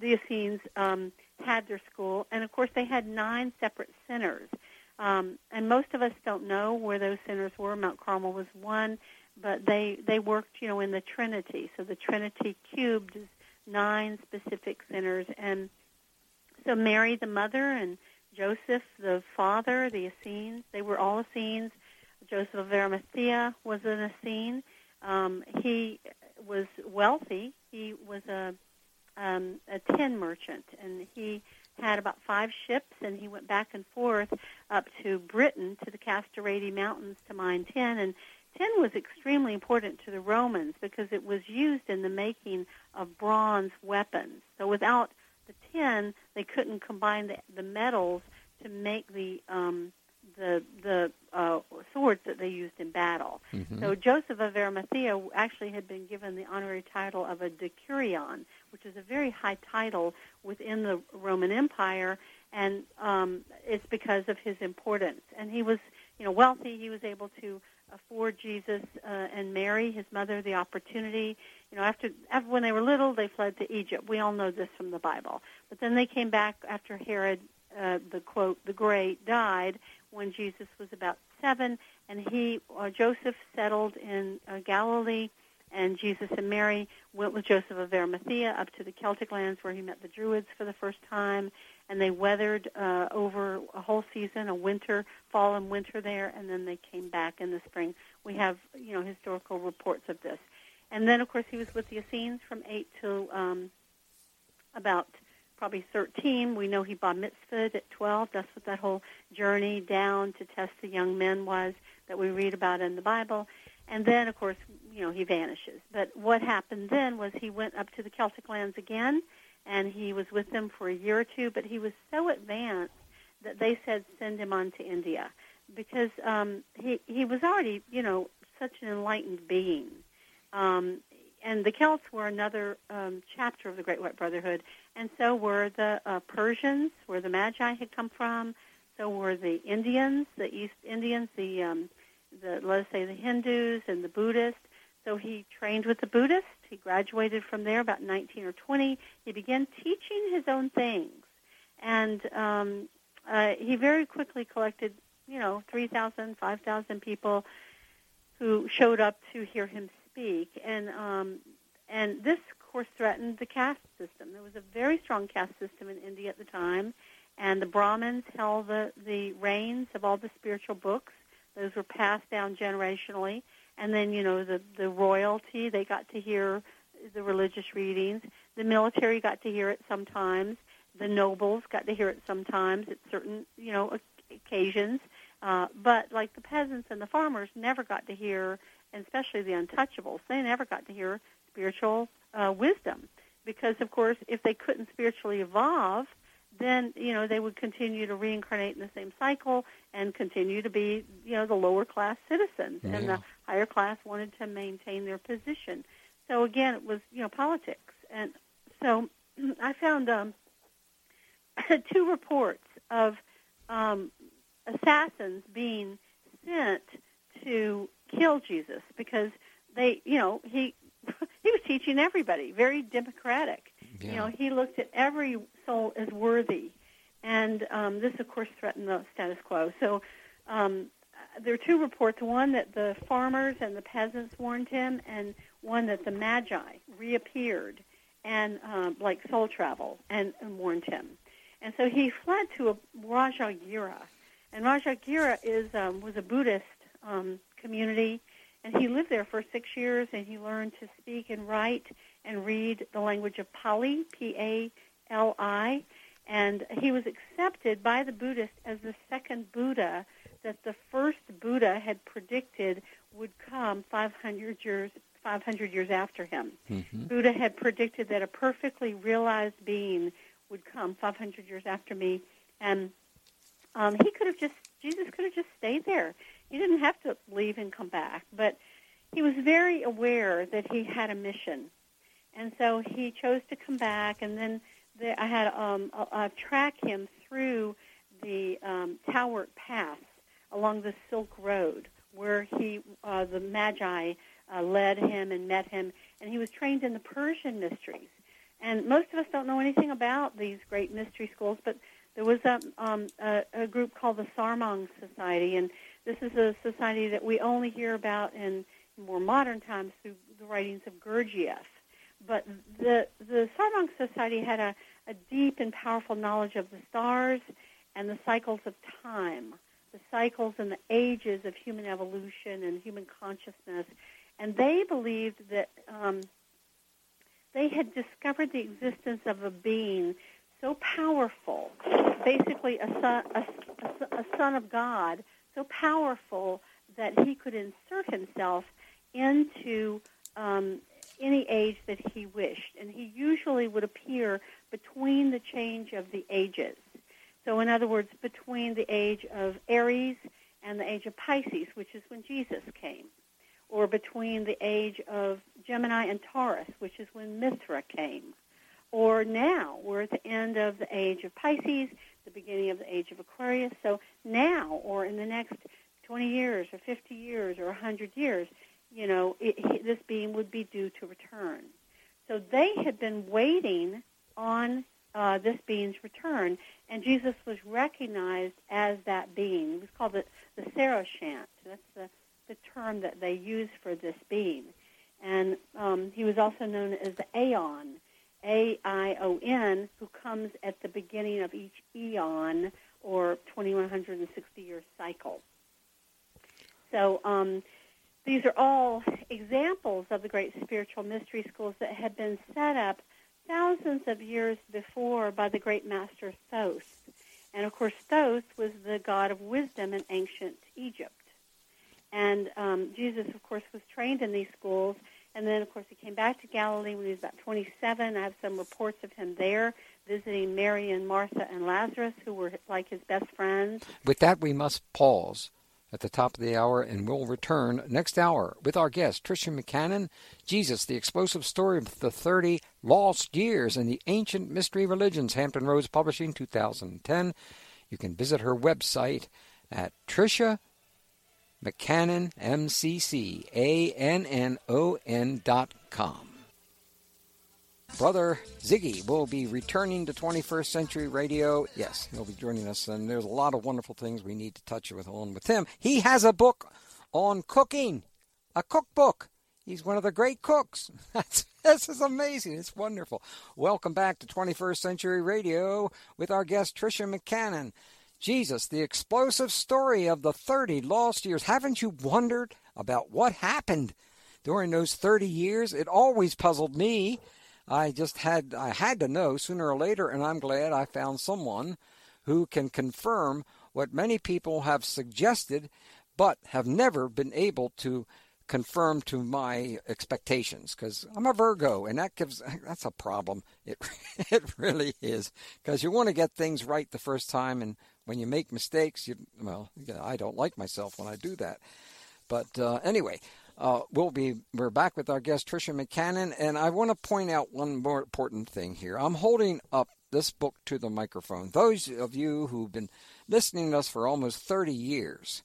the Essenes um, had their school, and of course they had nine separate centers. Um, and most of us don't know where those centers were. Mount Carmel was one, but they they worked, you know, in the Trinity. So the Trinity cubed is nine specific centers, and so Mary, the mother, and Joseph, the father, the Essenes, they were all Essenes. Joseph of Arimathea was an Essene. Um, he was wealthy. He was a um, a tin merchant, and he had about five ships, and he went back and forth up to Britain to the Casterati Mountains to mine tin. And tin was extremely important to the Romans because it was used in the making of bronze weapons. So without the tin, they couldn't combine the, the metals to make the um, the the uh, swords that they used in battle. Mm-hmm. So Joseph of Arimathea actually had been given the honorary title of a decurion, which is a very high title within the Roman Empire, and um, it's because of his importance. And he was, you know, wealthy. He was able to afford Jesus uh, and Mary, his mother, the opportunity. You know, after, after when they were little, they fled to Egypt. We all know this from the Bible. But then they came back after Herod, uh, the quote, the Great, died when Jesus was about seven, and he uh, Joseph settled in uh, Galilee, and Jesus and Mary went with Joseph of Arimathea up to the Celtic lands where he met the Druids for the first time, and they weathered uh, over a whole season, a winter, fall and winter there, and then they came back in the spring. We have you know historical reports of this, and then of course he was with the Essenes from eight to um, about probably 13. We know he bar mitzvahed at 12. That's what that whole journey down to test the young men was that we read about in the Bible. And then, of course, you know, he vanishes. But what happened then was he went up to the Celtic lands again, and he was with them for a year or two. But he was so advanced that they said send him on to India because um, he he was already, you know, such an enlightened being. Um, and the Celts were another um, chapter of the Great White Brotherhood, and so were the uh, Persians, where the Magi had come from. So were the Indians, the East Indians, the um, the let us say the Hindus and the Buddhists. So he trained with the Buddhists. He graduated from there about 19 or 20. He began teaching his own things, and um, uh, he very quickly collected, you know, 3,000, 5,000 people who showed up to hear him speak, and um, and this of course threatened the caste system. Was a very strong caste system in India at the time, and the Brahmins held the the reins of all the spiritual books. Those were passed down generationally, and then you know the the royalty they got to hear the religious readings. The military got to hear it sometimes. The nobles got to hear it sometimes at certain you know occasions. Uh, but like the peasants and the farmers never got to hear and especially the untouchables, they never got to hear spiritual uh, wisdom because, of course, if they couldn't spiritually evolve, then you know they would continue to reincarnate in the same cycle and continue to be you know the lower class citizens, yeah. and the higher class wanted to maintain their position. So again, it was you know politics, and so I found um, two reports of um, assassins being sent to kill Jesus because they, you know, he he was teaching everybody, very democratic. Yeah. You know, he looked at every soul as worthy, and um, this, of course, threatened the status quo. So um, there are two reports: one that the farmers and the peasants warned him, and one that the magi reappeared and um, like soul travel and, and warned him. And so he fled to a Rajagriha, and Rajagriha is um, was a Buddhist um, community, and he lived there for six years, and he learned to speak and write and read the language of Pali, P-A-L-I, and he was accepted by the Buddhists as the second Buddha that the first Buddha had predicted would come 500 years 500 years after him. Mm-hmm. Buddha had predicted that a perfectly realized being would come 500 years after me, and um, he could have just Jesus could have just stayed there. He didn't have to leave and come back, but he was very aware that he had a mission, and so he chose to come back. And then the, I had um, a track him through the um, Tawert Pass along the Silk Road, where he uh, the Magi uh, led him and met him, and he was trained in the Persian mysteries. And most of us don't know anything about these great mystery schools, but there was a, um, a, a group called the Sarmoung Society, and this is a society that we only hear about in more modern times through the writings of Gurdjieff. But the the Society had a, a deep and powerful knowledge of the stars and the cycles of time, the cycles and the ages of human evolution and human consciousness, and they believed that um, they had discovered the existence of a being so powerful, basically a son, a, a, a son of God, so powerful that he could insert himself into um, any age that he wished. And he usually would appear between the change of the ages. So, in other words, between the age of Aries and the age of Pisces, which is when Jesus came or between the age of Gemini and Taurus, which is when Mithra came. Or now, we're at the end of the age of Pisces, the beginning of the age of Aquarius. So now, or in the next 20 years, or 50 years, or 100 years, you know, it, this being would be due to return. So they had been waiting on uh, this being's return, and Jesus was recognized as that being. It was called the, the Saoshyant. That's the the term that they use for this being. And um, he was also known as the Aeon, A-I-O-N, who comes at the beginning of each eon or 2160 year cycle. So um, these are all examples of the great spiritual mystery schools that had been set up thousands of years before by the great master Thoth. And of course, Thoth was the god of wisdom in ancient Egypt. And um, Jesus, of course, was trained in these schools. And then, of course, he came back to Galilee when he was about 27. I have some reports of him there visiting Mary and Martha and Lazarus, who were like his best friends. With that, we must pause at the top of the hour, and we'll return next hour with our guest, Tricia McCannon, Jesus, the explosive story of the 30 lost years in the ancient mystery religions, Hampton Roads Publishing, 2010. You can visit her website at Tricia McCannon, M-C-C-A-N-N-O-N dot com. Brother Ziggy will be returning to 21st Century Radio. Yes, he'll be joining us, and there's a lot of wonderful things we need to touch with on with him. He has a book on cooking, a cookbook. He's one of the great cooks. That's, this is amazing. It's wonderful. Welcome back to 21st Century Radio with our guest Tricia McCannon. Jesus, the explosive story of the 30 lost years. Haven't you wondered about what happened during those 30 years? It always puzzled me. I just had I had to know sooner or later and I'm glad I found someone who can confirm what many people have suggested but have never been able to confirm to my expectations because I'm a Virgo and that gives that's a problem. It it really is because you want to get things right the first time and when you make mistakes, you well, I don't like myself when I do that. But uh, anyway, uh, we'll be we're back with our guest Tricia McCannon, and I want to point out one more important thing here. I'm holding up this book to the microphone. Those of you who've been listening to us for almost 30 years,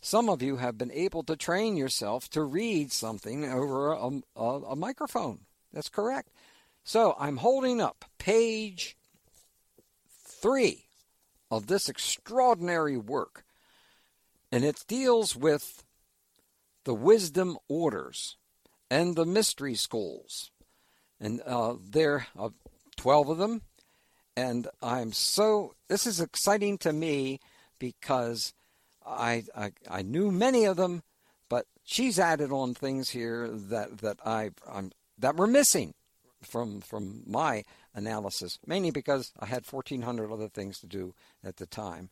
some of you have been able to train yourself to read something over a, a, a microphone. That's correct. So I'm holding up page three of this extraordinary work and it deals with the wisdom orders and the mystery schools. And uh, there are 12 of them. And I'm so, this is exciting to me because I, I, I knew many of them, but she's added on things here that, that I, I'm, that were missing from, from my analysis, mainly because I had 1,400 other things to do at the time.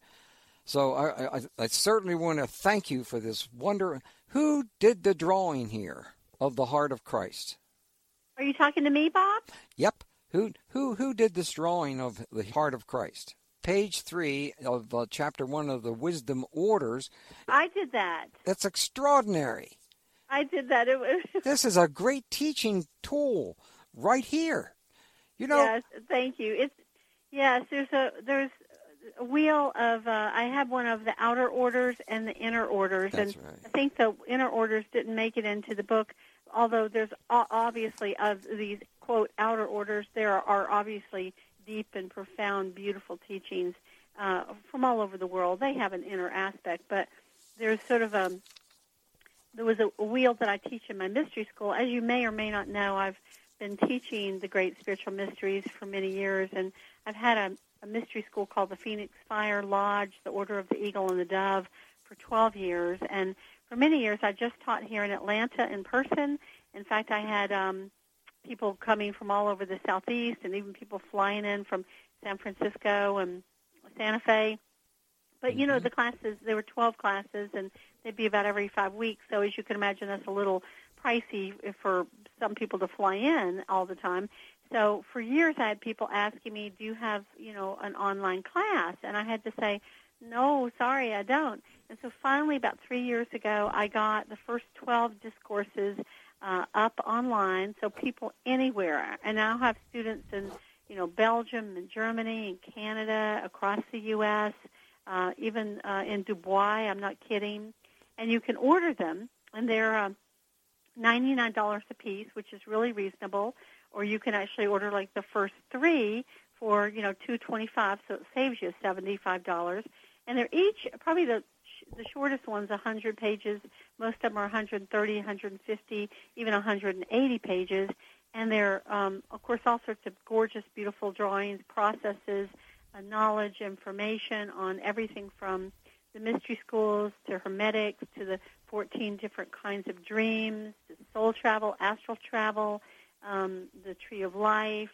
So I, I, I certainly want to thank you for this wonder. Who did the drawing here of the heart of Christ? Are you talking to me, Bob? Yep. Who who who did this drawing of the heart of Christ? Page three of uh, chapter one of the Wisdom Orders. I did that. That's extraordinary. I did that. It was. this is a great teaching tool right here. You know. Yes, thank you. It's yes. There's a there's a wheel of. Uh, I have one of the outer orders and the inner orders, That's and right. I think the inner orders didn't make it into the book. Although there's obviously of these quote outer orders, there are obviously deep and profound, beautiful teachings uh, from all over the world. They have an inner aspect, but there's sort of a there was a, a wheel that I teach in my mystery school. As you may or may not know, I've been teaching the great spiritual mysteries for many years, and I've had a, a mystery school called the Phoenix Fire Lodge, the Order of the Eagle and the Dove, for 12 years. And for many years, I just taught here in Atlanta in person. In fact, I had um, people coming from all over the southeast, and even people flying in from San Francisco and Santa Fe. But you know, Mhm. the classes there were 12 classes, and they'd be about every five weeks. So as you can imagine, that's a little pricey for some people to fly in all the time. So for years, I had people asking me, "Do you have you know an online class?" And I had to say, "No, sorry, I don't." And so finally, about three years ago, I got the first 12 discourses uh, up online, so people anywhere. And I now have students in you know Belgium and Germany and Canada, across the U.S., uh, even uh, in Dubai. I'm not kidding. And you can order them, and they're um, $99 a piece, which is really reasonable. Or you can actually order like the first three for you know 225, so it saves you $75. And they're each probably the the shortest one's 100 pages. Most of them are 130, 150, even 180 pages. And they're, um, of course, all sorts of gorgeous, beautiful drawings, processes, uh, knowledge, information on everything from the mystery schools to hermetics to the 14 different kinds of dreams, soul travel, astral travel, um, the tree of life,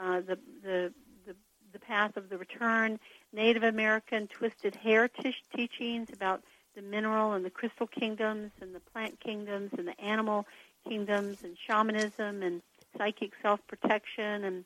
uh, the, the, the, the path of the return, Native American twisted heritage teachings about the mineral and the crystal kingdoms and the plant kingdoms and the animal kingdoms and shamanism and psychic self-protection and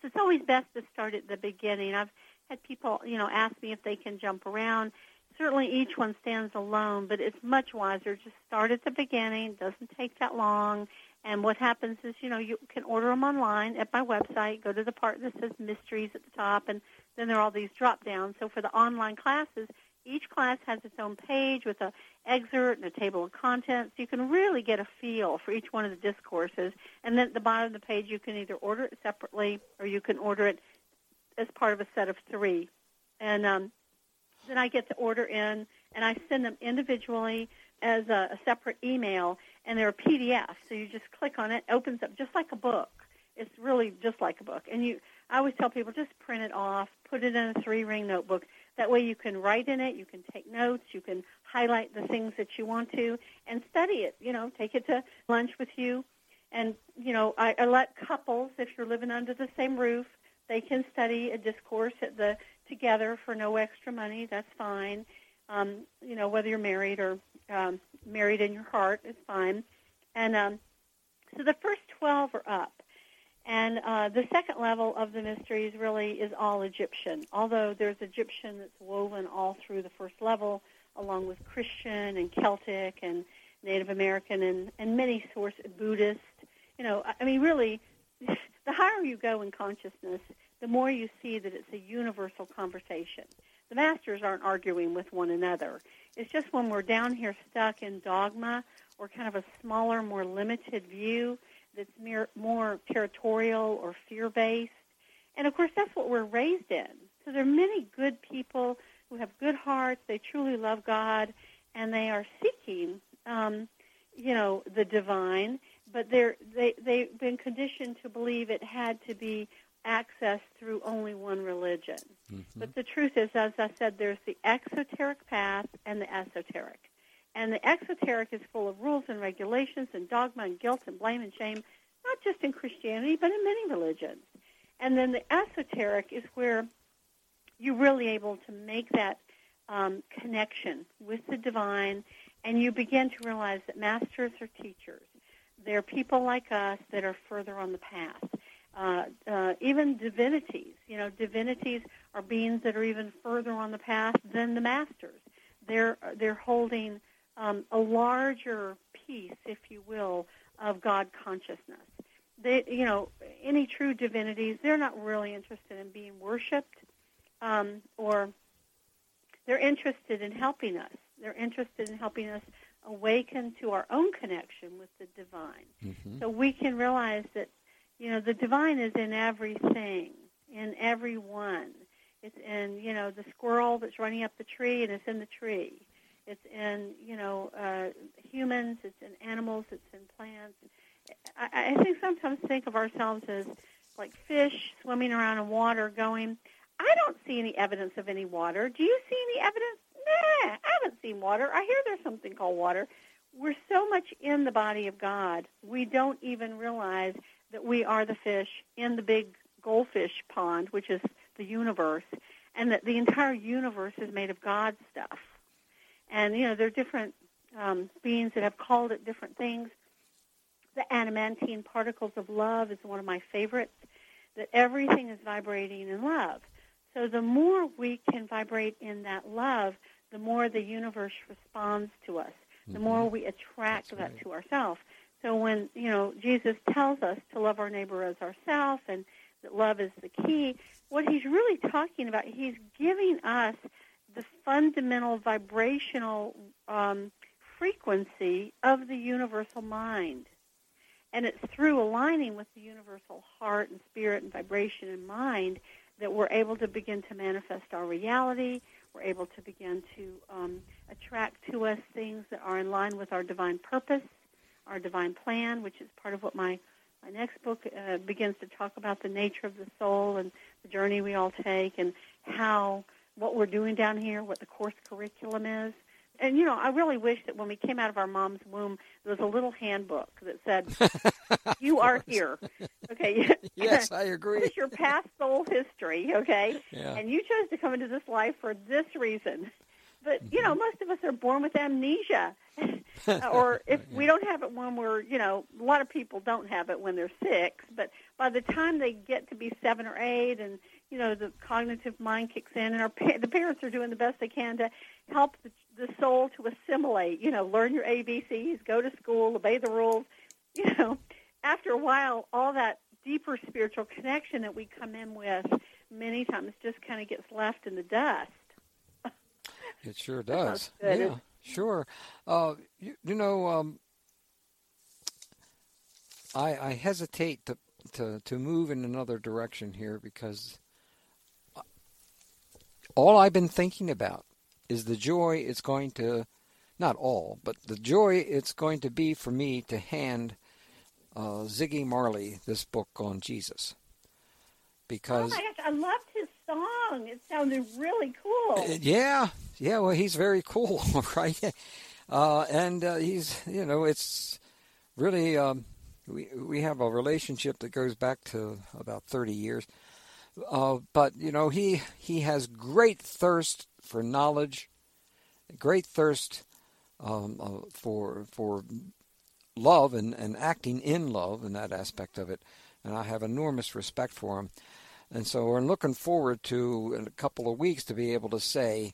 so it's always best to start at the beginning. I've had people, you know, ask me if they can jump around. Certainly each one stands alone, but it's much wiser just start at the beginning. Doesn't take that long. And what happens is, you know, you can order them online at my website. Go to the part that says mysteries at the top, and then there are all these drop downs. So for the online classes, each class has its own page with a excerpt and a table of contents. You can really get a feel for each one of the discourses. And then at the bottom of the page, you can either order it separately or you can order it as part of a set of three. And um, then I get to order in, and I send them individually as a, a separate email, and they're a PDF. So you just click on it, opens up just like a book. It's really just like a book. And you, I always tell people just print it off, put it in a three-ring notebook. That way you can write in it, you can take notes, you can highlight the things that you want to, and study it. You know, take it to lunch with you. And, you know, I, I let couples, if you're living under the same roof, they can study a discourse at the together for no extra money. That's fine. Um, you know, whether you're married or um, married in your heart is fine. And um, so the first 12 are up. And uh, the second level of the mysteries really is all Egyptian, although there's Egyptian that's woven all through the first level, along with Christian and Celtic and Native American and, and many source Buddhist. You know, I mean, really, the higher you go in consciousness, the more you see that it's a universal conversation. The masters aren't arguing with one another. It's just when we're down here stuck in dogma or kind of a smaller, more limited view that's more territorial or fear-based. And of course, that's what we're raised in. So there are many good people who have good hearts. They truly love God, and they are seeking, um, you know, the divine. But they're they they've been conditioned to believe it had to be accessed through only one religion. Mm-hmm. But the truth is, as I said, there's the exoteric path and the esoteric. And the exoteric is full of rules and regulations and dogma and guilt and blame and shame, not just in Christianity, but in many religions. And then the esoteric is where you're really able to make that um, connection with the divine, and you begin to realize that masters are teachers. They're people like us that are further on the path. Uh, uh, even divinities, you know, divinities are beings that are even further on the path than the masters. They're they're holding um, a larger piece, if you will, of God consciousness. They, you know, any true divinities, they're not really interested in being worshipped um, or they're interested in helping us. They're interested in helping us awaken to our own connection with the divine. Mm-hmm. So we can realize that, you know, the divine is in everything, in everyone. It's in, you know, the squirrel that's running up the tree and it's in the tree. It's in, you know, uh, humans. It's in animals. It's in plants. I, I think sometimes think of ourselves as like fish swimming around in water going, I don't see any evidence of any water. Do you see any evidence? Nah, I haven't seen water. I hear there's something called water. We're so much in the body of God, we don't even realize that we are the fish in the big goldfish pond, which is the universe, and that the entire universe is made of God stuff. And, you know, there are different um, beings that have called it different things. The adamantine particles of love is one of my favorites, that everything is vibrating in love. So the more we can vibrate in that love, the more the universe responds to us. The mm-hmm. more we attract That's that right. to ourselves. So when, you know, Jesus tells us to love our neighbor as ourselves and that love is the key, what he's really talking about, he's giving us the fundamental vibrational um, frequency of the universal mind. And it's through aligning with the universal heart and spirit and vibration and mind that we're able to begin to manifest our reality. We're able to begin to um, attract to us things that are in line with our divine purpose, our divine plan, which is part of what my, my next book uh, begins to talk about the nature of the soul and the journey we all take and how what we're doing down here, what the course curriculum is. And, you know, I really wish that when we came out of our mom's womb, there was a little handbook that said, you are here. Okay. yes, I agree. This is your past soul history, okay? Yeah. And you chose to come into this life for this reason. But, you know, mm-hmm. most of us are born with amnesia. or if we don't have it when we're, you know, a lot of people don't have it when they're six, but by the time they get to be seven or eight and, you know, the cognitive mind kicks in and our the parents are doing the best they can to help the, the soul to assimilate, you know, learn your ABCs, go to school, obey the rules, you know, after a while, all that deeper spiritual connection that we come in with many times just kind of gets left in the dust. It sure does. Yeah, sure. Uh, you, you, know, um, I, I hesitate to, to, to move in another direction here because all I've been thinking about is the joy it's going to, not all, but the joy it's going to be for me to hand uh, Ziggy Marley this book on Jesus. Because oh my gosh, I loved his song. It sounded really cool. Uh, yeah, yeah. Well, he's very cool, right? Uh, and uh, he's, you know, it's really um, we we have a relationship that goes back to about thirty years. Uh, but you know, he he has great thirst for knowledge, great thirst um, uh, for for love and, and acting in love and that aspect of it. And I have enormous respect for him. And so we're looking forward to, in a couple of weeks, to be able to say,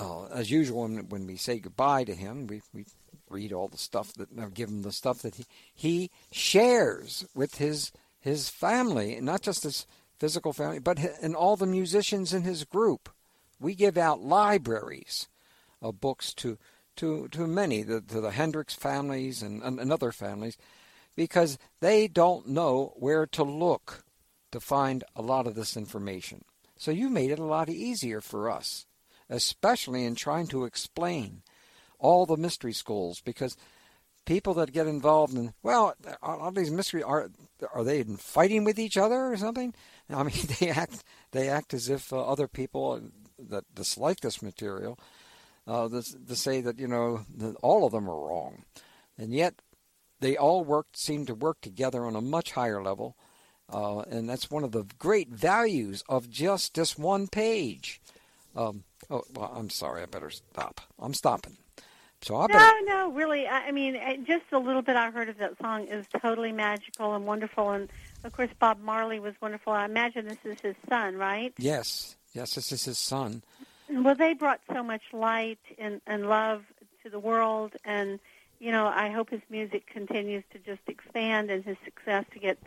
uh, as usual, when, when, we say goodbye to him, we, we read all the stuff that, or give him the stuff that he, he shares with his, his family, not just his physical family, but and all the musicians in his group. We give out libraries of books to to, to many, the, to the Hendricks families and, and, and other families, because they don't know where to look to find a lot of this information. So you made it a lot easier for us, especially in trying to explain all the mystery schools because people that get involved in well all these mystery are are they in fighting with each other or something? I mean they act they act as if uh, other people that dislike this material uh, this, to say that you know that all of them are wrong. And yet they all work seem to work together on a much higher level uh, and that's one of the great values of just this one page um, oh well i'm sorry i better stop i'm stopping so I no, no, really. I mean, just a little bit I heard of that song is totally magical and wonderful, and of course Bob Marley was wonderful. I imagine this is his son, right? Yes, yes, this is his son. Well, they brought so much light and, and love to the world, and you know, I hope his music continues to just expand and his success to get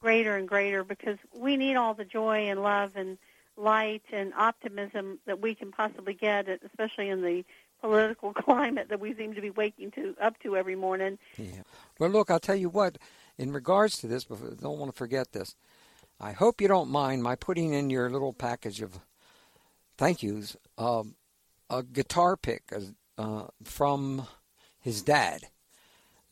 greater and greater because we need all the joy and love and light and optimism that we can possibly get, especially in the political climate that we seem to be waking to up to every morning. Yeah. Well, look, I'll tell you what. In regards to this, but don't want to forget this. I hope you don't mind my putting in your little package of thank yous um, a guitar pick uh, from his dad.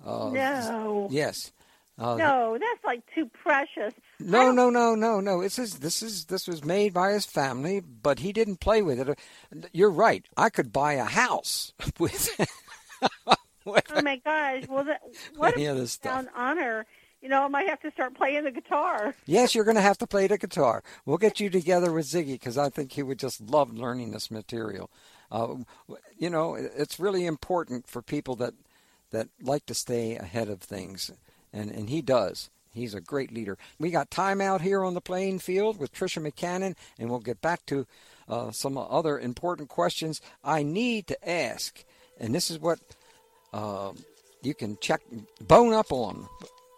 Uh, no. Yes. Uh, no, that's like too precious. No, no, no, no, no. This is this is this was made by his family, but he didn't play with it. You're right. I could buy a house with. with oh my gosh! Well, that, what a sound honor. You know, I might have to start playing the guitar. Yes, you're going to have to play the guitar. We'll get you together with Ziggy because I think he would just love learning this material. Uh, you know, it's really important for people that that like to stay ahead of things and, and he does. He's a great leader. We got time out here on the playing field with Tricia McCannon, and we'll get back to uh, some other important questions I need to ask. And this is what uh, you can check, bone up on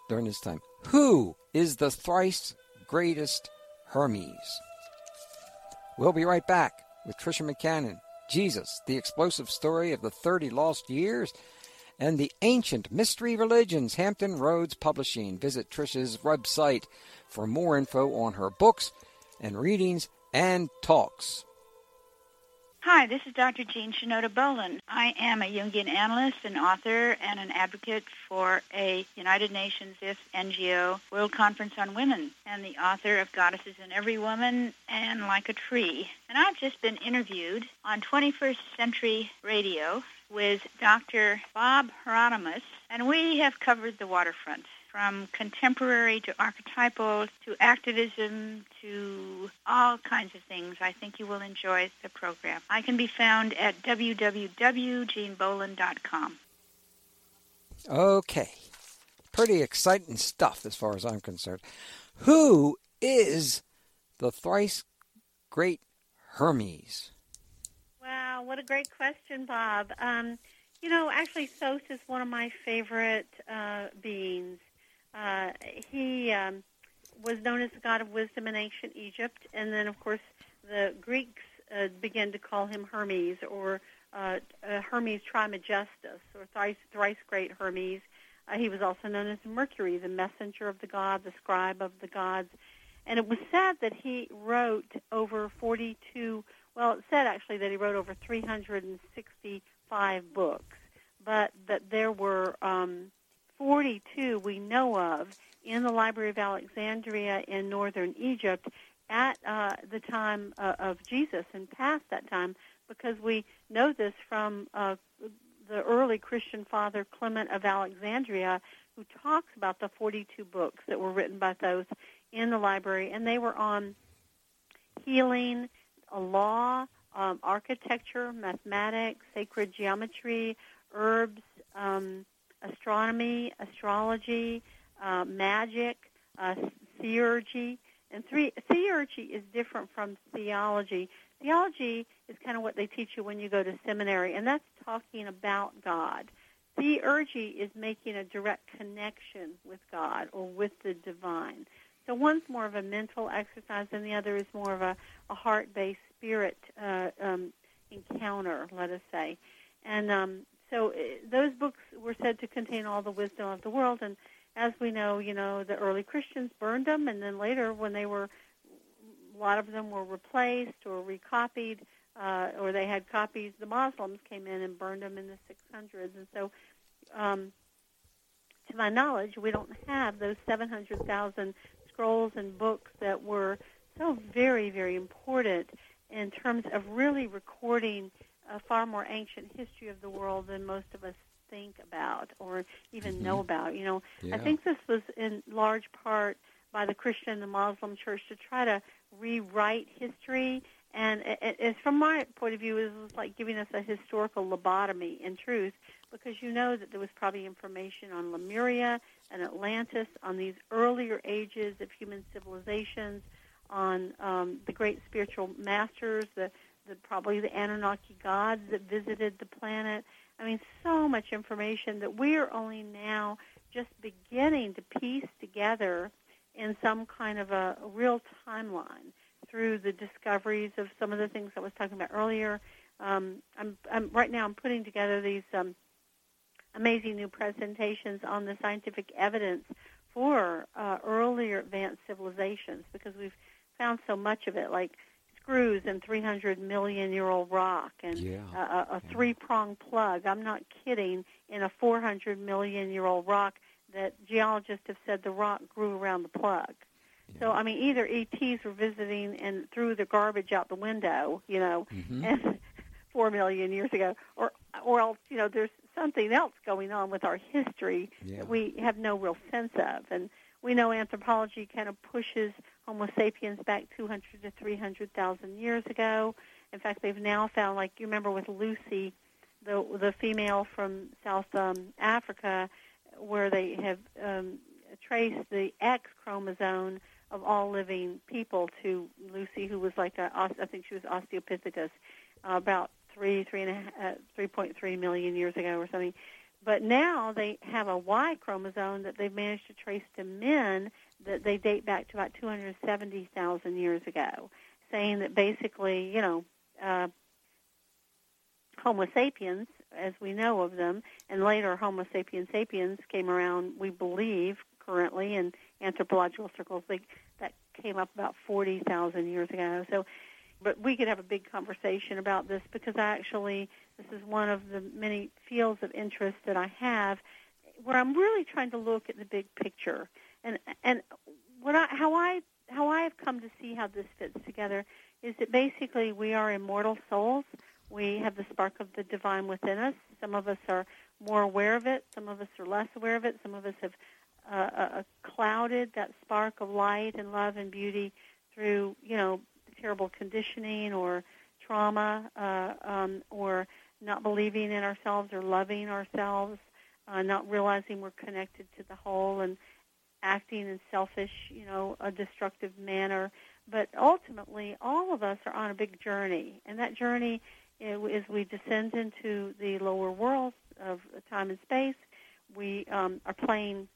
during this time. Who is the thrice greatest Hermes? We'll be right back with Tricia McCannon. Jesus, the explosive story of the 30 lost years and the Ancient Mystery Religions, Hampton Roads Publishing. Visit Tricia's website for more info on her books and readings and talks. Hi, this is Dr. Jean Shinoda Bolen. I am a Jungian analyst, an author, and an advocate for a United Nations IF NGO World Conference on Women, and the author of Goddesses in Every Woman and Like a Tree. And I've just been interviewed on 21st Century Radio with Dr. Bob Hieronimus, and we have covered the waterfront from contemporary to archetypal to activism to all kinds of things. I think you will enjoy the program. I can be found at www.jeanbolen.com. Okay. Pretty exciting stuff as far as I'm concerned. Who is the thrice great Hermes? What a great question, Bob. Um, you know, actually, Thoth is one of my favorite uh, beings. Uh, he um, was known as the god of wisdom in ancient Egypt, and then, of course, the Greeks uh, began to call him Hermes or uh, uh, Hermes Trismegistus or thrice, thrice great Hermes. Uh, he was also known as Mercury, the messenger of the god, the scribe of the gods. And it was said that he wrote over 42 well, it said actually that he wrote over 365 books, but that there were um, 42 we know of in the Library of Alexandria in northern Egypt at uh, the time uh, of Jesus and past that time, because we know this from uh, the early Christian father Clement of Alexandria, who talks about the 42 books that were written by those in the library, and they were on healing law, um, architecture, mathematics, sacred geometry, herbs, um, astronomy, astrology, uh, magic, uh, theurgy. And three, theurgy is different from theology. Theology is kind of what they teach you when you go to seminary, and that's talking about God. Theurgy is making a direct connection with God or with the divine. So one's more of a mental exercise, and the other is more of a, a heart-based spirit uh, um, encounter, let us say. And um, so uh, those books were said to contain all the wisdom of the world. And as we know, you know, the early Christians burned them, and then later, when they were a lot of them were replaced or recopied, uh, or they had copies. The Muslims came in and burned them in the 600s, and so, um, to my knowledge, we don't have those 700,000 scrolls and books that were so very, very important in terms of really recording a far more ancient history of the world than most of us think about or even mm-hmm. know about. You know, yeah. I think this was in large part by the Christian and the Muslim church to try to rewrite history. And it's from my point of view, it was like giving us a historical lobotomy in truth, because you know that there was probably information on Lemuria and Atlantis, on these earlier ages of human civilizations, on um, the great spiritual masters, the, the probably the Anunnaki gods that visited the planet. I mean, so much information that we are only now just beginning to piece together in some kind of a, real timeline through the discoveries of some of the things I was talking about earlier. Um, I'm, I'm right now I'm putting together these um, amazing new presentations on the scientific evidence for uh, earlier advanced civilizations because we've found so much of it, like screws in 300 million year old rock and yeah. a, a three prong plug. I'm not kidding. In a 400 million year old rock that geologists have said the rock grew around the plug. Yeah. So I mean, either ETs were visiting and threw the garbage out the window, you know, mm-hmm. and four million years ago, or or else you know there's something else going on with our history yeah. that we have no real sense of, and we know anthropology kind of pushes Homo sapiens back 200 to 300,000 years ago. In fact, they've now found, like you remember with Lucy, the the female from South um, Africa, where they have um, traced the X chromosome of all living people to Lucy, who was like a, I think she was Australopithecus, uh, about three, three and a half, uh, 3.3 million years ago or something. But now they have a Y chromosome that they've managed to trace to men that they date back to about 270,000 years ago, saying that basically, you know, uh, Homo sapiens as we know of them, and later Homo sapiens sapiens came around. We believe currently in anthropological circles they, that came up about forty thousand years ago. So, but we could have a big conversation about this because I actually this is one of the many fields of interest that I have, where I'm really trying to look at the big picture and and what I how I how I have come to see how this fits together is that basically we are immortal souls we have the spark of the divine within us. Some of us are more aware of it. Some of us are less aware of it. Some of us have uh, uh, uh, clouded that spark of light and love and beauty through, you know, terrible conditioning or trauma uh, um, or not believing in ourselves or loving ourselves, uh, not realizing we're connected to the whole and acting in selfish, you know, a destructive manner. But ultimately, all of us are on a big journey, and that journey as we descend into the lower world of time and space, we um, are playing.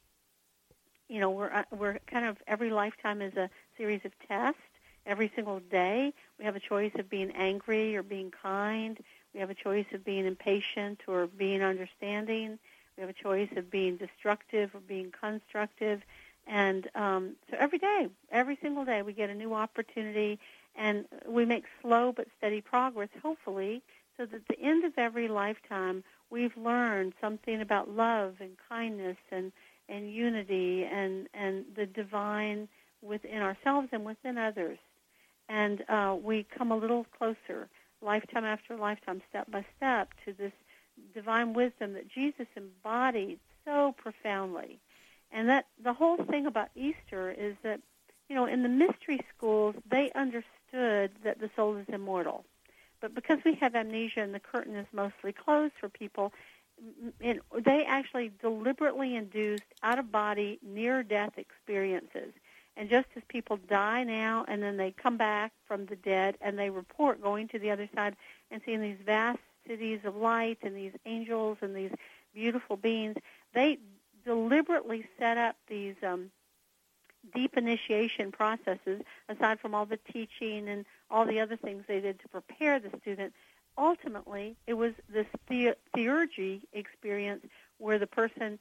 You know, we're uh, we're kind of every lifetime is a series of tests. Every single day, we have a choice of being angry or being kind. We have a choice of being impatient or being understanding. We have a choice of being destructive or being constructive. And um, so every day, every single day, we get a new opportunity and we make slow but steady progress, hopefully, so that at the end of every lifetime, we've learned something about love and kindness and, and unity and, and the divine within ourselves and within others. And uh, we come a little closer, lifetime after lifetime, step by step, to this divine wisdom that Jesus embodied so profoundly. And that the whole thing about Easter is that, you know, in the mystery schools, they understood that the soul is immortal. But because we have amnesia and the curtain is mostly closed for people, it, they actually deliberately induced out of body near death experiences. And just as people die now and then they come back from the dead and they report going to the other side and seeing these vast cities of light and these angels and these beautiful beings, they deliberately set up these um, deep initiation processes, aside from all the teaching and all the other things they did to prepare the student, ultimately it was this the- theurgy experience where the person,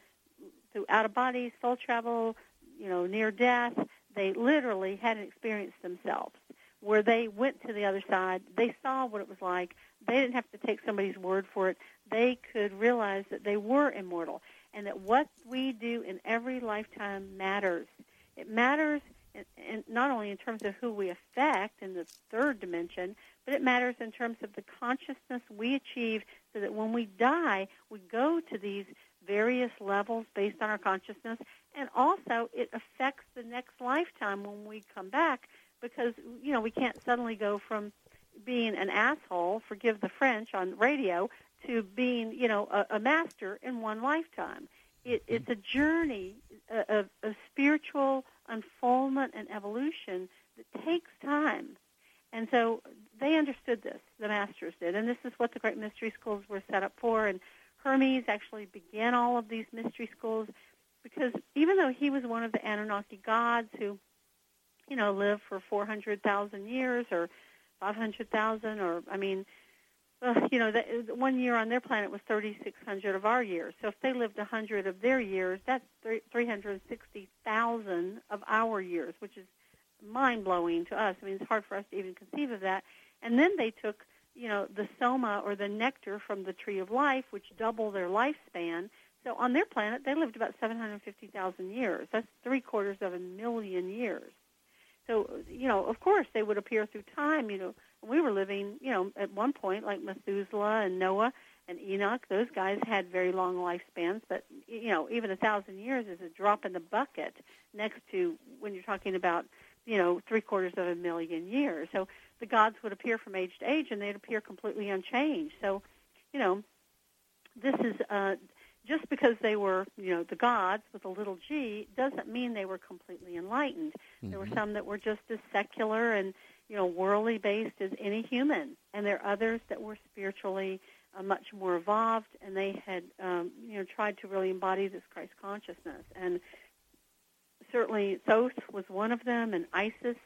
through out of body, soul travel, you know, near death, they literally had an experience themselves where they went to the other side. They saw what it was like. They didn't have to take somebody's word for it. They could realize that they were immortal and that what we do in every lifetime matters. It matters in, in, not only in terms of who we affect in the third dimension, but it matters in terms of the consciousness we achieve so that when we die, we go to these various levels based on our consciousness, and also it affects the next lifetime when we come back because you know we can't suddenly go from being an asshole, forgive the French, on radio to being you know a, a master in one lifetime. It, mm-hmm. it's a journey of, of spiritual unfoldment and evolution that takes time. And so they understood this, the masters did, and this is what the great mystery schools were set up for. And Hermes actually began all of these mystery schools because even though he was one of the Anunnaki gods who, you know, lived for 400,000 years or 500,000 or, I mean, uh, you know, the, one year on their planet was 3,600 of our years. So if they lived 100 of their years, that's 360,000 of our years, which is mind-blowing to us. I mean, it's hard for us to even conceive of that. And then they took you know, the soma or the nectar from the tree of life, which double their lifespan. So on their planet, they lived about 750,000 years. That's three quarters of a million years. So, you know, of course, they would appear through time. You know, we were living, you know, at one point, like Methuselah and Noah and Enoch, those guys had very long lifespans, but, you know, even a thousand years is a drop in the bucket next to when you're talking about, you know, three quarters of a million years. So the gods would appear from age to age, and they'd appear completely unchanged. So, you know, this is uh, just because they were, you know, the gods with a little g doesn't mean they were completely enlightened. Mm-hmm. There were mm-hmm. some that were just as secular and, you know, worldly based as any human, and there are others that were spiritually uh, much more evolved, and they had, um, you know, tried to really embody this Christ consciousness. And certainly Thoth was one of them, and Isis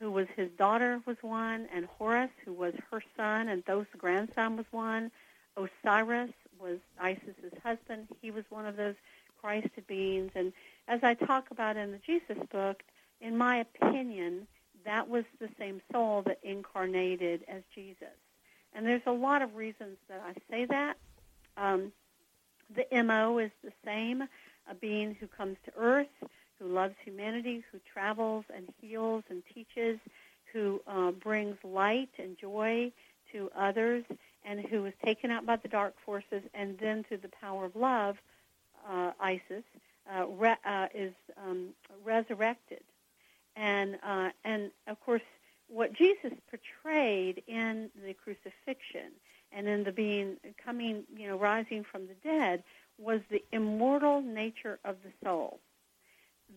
who was his daughter, was one, and Horus, who was her son, and Thoth's grandson, was one. Osiris was Isis's husband. He was one of those Christed beings. And as I talk about in the Jesus book, in my opinion, that was the same soul that incarnated as Jesus. And there's a lot of reasons that I say that. Um, the MO is the same, a being who comes to earth, who loves humanity, who travels and heals and teaches, who uh, brings light and joy to others, and who was taken out by the dark forces, and then through the power of love, uh, Isis uh, re- uh, is um, resurrected, and uh, and of course what Jesus portrayed in the crucifixion and in the being coming, you know, rising from the dead was the immortal nature of the soul.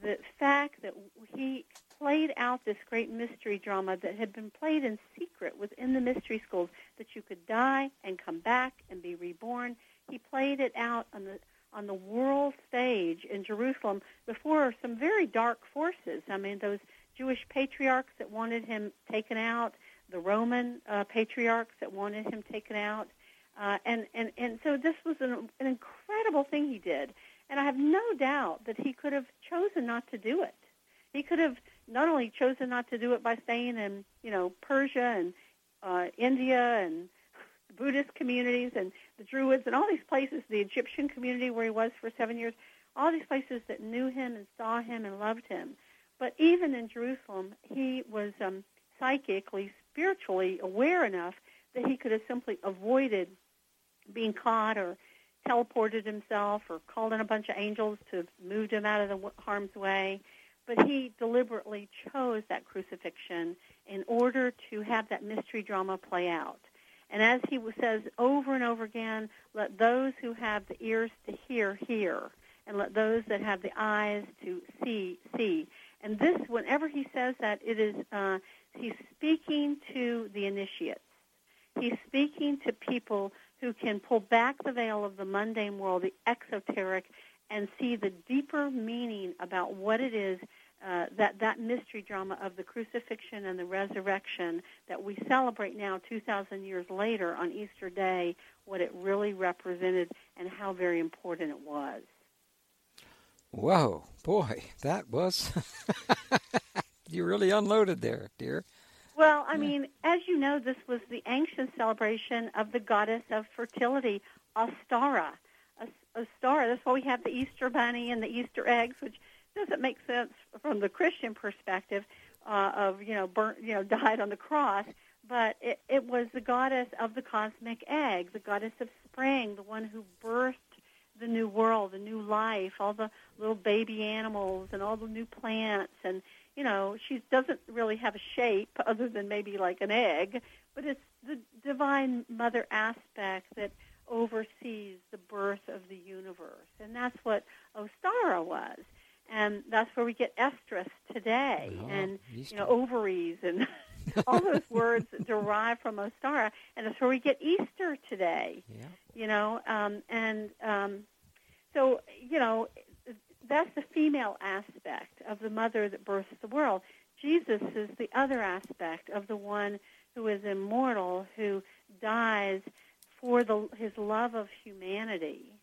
The fact that he played out this great mystery drama that had been played in secret within the mystery schools that you could die and come back and be reborn. He played it out on the on the world stage in Jerusalem before some very dark forces. I mean, those Jewish patriarchs that wanted him taken out, the Roman uh, patriarchs that wanted him taken out, uh, and and and so this was an, an incredible thing he did. And I have no doubt that he could have chosen not to do it. He could have not only chosen not to do it by staying in, you know, Persia and uh, India and Buddhist communities and the Druids and all these places, the Egyptian community where he was for seven years, all these places that knew him and saw him and loved him. But even in Jerusalem, he was um, psychically, spiritually aware enough that he could have simply avoided being caught or teleported himself or called in a bunch of angels to move him out of the harm's way. But he deliberately chose that crucifixion in order to have that mystery drama play out. And as he says over and over again, let those who have the ears to hear, hear. And let those that have the eyes to see, see. And this, whenever he says that, it is, uh, he's speaking to the initiates. He's speaking to people who can pull back the veil of the mundane world, the exoteric, and see the deeper meaning about what it is uh, that that mystery drama of the crucifixion and the resurrection that we celebrate now 2,000 years later on Easter Day, what it really represented and how very important it was. Whoa, boy, that was you really unloaded there, dear. Well, I mean, as you know, this was the ancient celebration of the goddess of fertility, Ostara. Ostara. That's why we have the Easter bunny and the Easter eggs, which doesn't make sense from the Christian perspective uh, of you know burnt, you know died on the cross. But it, it was the goddess of the cosmic egg, the goddess of spring, the one who birthed the new world, the new life, all the little baby animals and all the new plants and you know, she doesn't really have a shape other than maybe like an egg, but it's the divine mother aspect that oversees the birth of the universe. And that's what Ostara was. And that's where we get estrus today oh, and, you know, ovaries and all those words derive from Ostara. And that's where we get Easter today. Yeah. You know, um, and um, so, you know, that's the female aspect of the mother that births the world. Jesus is the other aspect of the one who is immortal, who dies for the, his love of humanity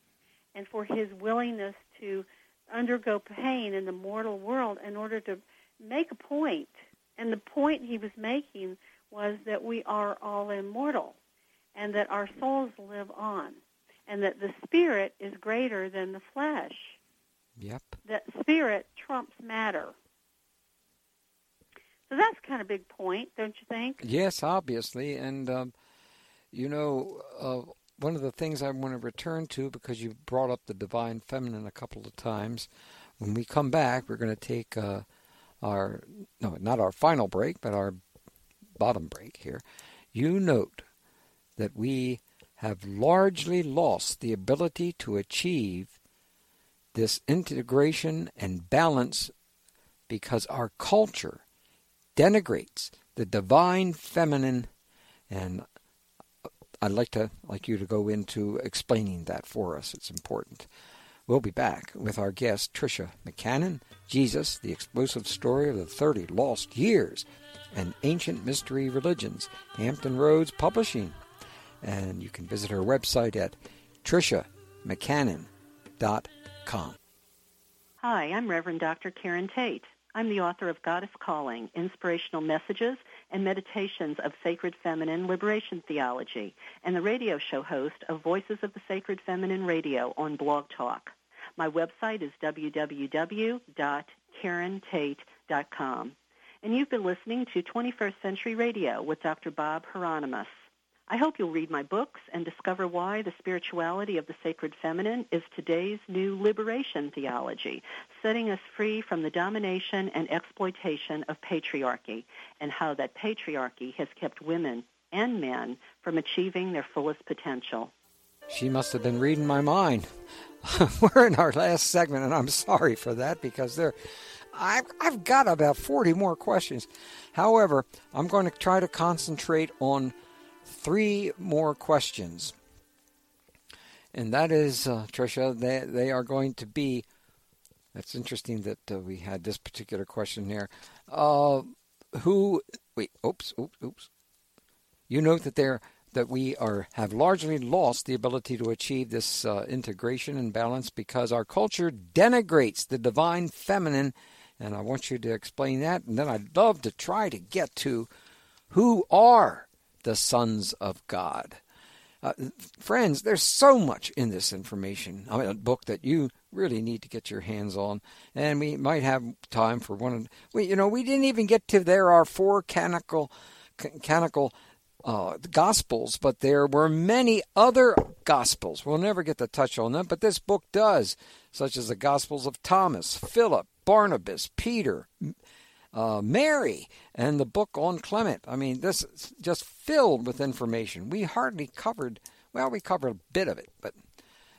and for his willingness to undergo pain in the mortal world in order to make a point. And the point he was making was that we are all immortal and that our souls live on and that the spirit is greater than the flesh Yep. That spirit trumps matter. So that's kind of a big point, don't you think? Yes, obviously. And, um, you know, uh, one of the things I want to return to, because you brought up the divine feminine a couple of times, when we come back, we're going to take uh, our, no, not our final break, but our bottom break here. You note that we have largely lost the ability to achieve this integration and balance because our culture denigrates the divine feminine and I'd like to like you to go into explaining that for us. It's important. We'll be back with our guest Tricia McCannon, Jesus, the explosive story of the 30 lost years and ancient mystery religions, Hampton Roads Publishing. And you can visit her website at triciamccannon.com. Hi, I'm Reverend Dr. Karen Tate. I'm the author of Goddess Calling, Inspirational Messages and Meditations of Sacred Feminine Liberation Theology, and the radio show host of Voices of the Sacred Feminine Radio on Blog Talk. My website is www.karentate.com. And you've been listening to 21st Century Radio with Dr. Bob Hieronimus. I hope you'll read my books and discover why the spirituality of the sacred feminine is today's new liberation theology, setting us free from the domination and exploitation of patriarchy, and how that patriarchy has kept women and men from achieving their fullest potential. She must have been reading my mind. We're in our last segment, and I'm sorry for that because there, I've, I've got about 40 more questions. However, I'm going to try to concentrate on three more questions. And that is, uh, Tricia, they, they are going to be. That's interesting that uh, we had this particular question here. Uh, who? Wait. Oops. Oops. Oops. You note that there that we are have largely lost the ability to achieve this uh, integration and balance because our culture denigrates the divine feminine, and I want you to explain that. And then I'd love to try to get to who are the sons of God. Uh, friends, there's so much in this information. I mean, a book that you really need to get your hands on, and we might have time for one. We, you know, we didn't even get to there are four canonical, canonical uh, gospels, but there were many other gospels. We'll never get to touch on them, but this book does, such as the Gospels of Thomas, Philip, Barnabas, Peter, uh, Mary, and the book on Clement. I mean, this is just filled with information. We hardly covered, well, we covered a bit of it, but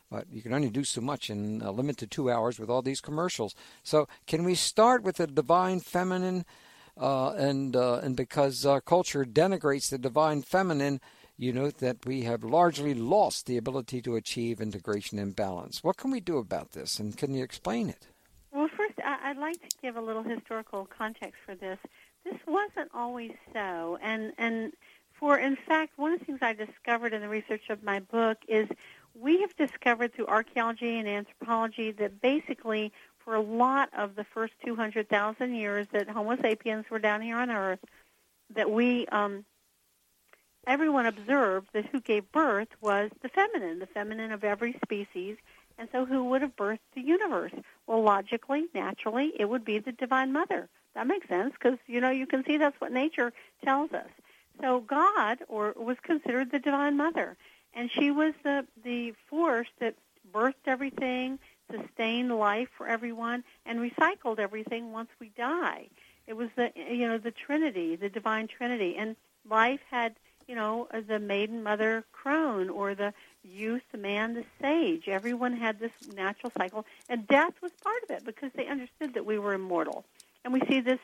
but you can only do so much in a limited two hours with all these commercials. So, can we start with the divine feminine? Uh, and uh, and because our culture denigrates the divine feminine, you note that we have largely lost the ability to achieve integration and balance. What can we do about this, and can you explain it? Well, first, I'd like to give a little historical context for this. This wasn't always so, and and for in fact, one of the things I discovered in the research of my book is we have discovered through archaeology and anthropology that basically for a lot of the first 200,000 years that Homo sapiens were down here on Earth, that we um, everyone observed that who gave birth was the feminine, the feminine of every species, and so who would have birthed the universe? Well, logically, naturally, it would be the Divine Mother. That makes sense because you know you can see that's what nature tells us. So God, or was considered the Divine Mother, and she was the the force that birthed everything, sustained life for everyone, and recycled everything once we die. It was the you know the Trinity, the Divine Trinity, and life had you know the maiden mother crone or the youth, the man, the sage. Everyone had this natural cycle, and death was part of it because they understood that we were immortal. And we see this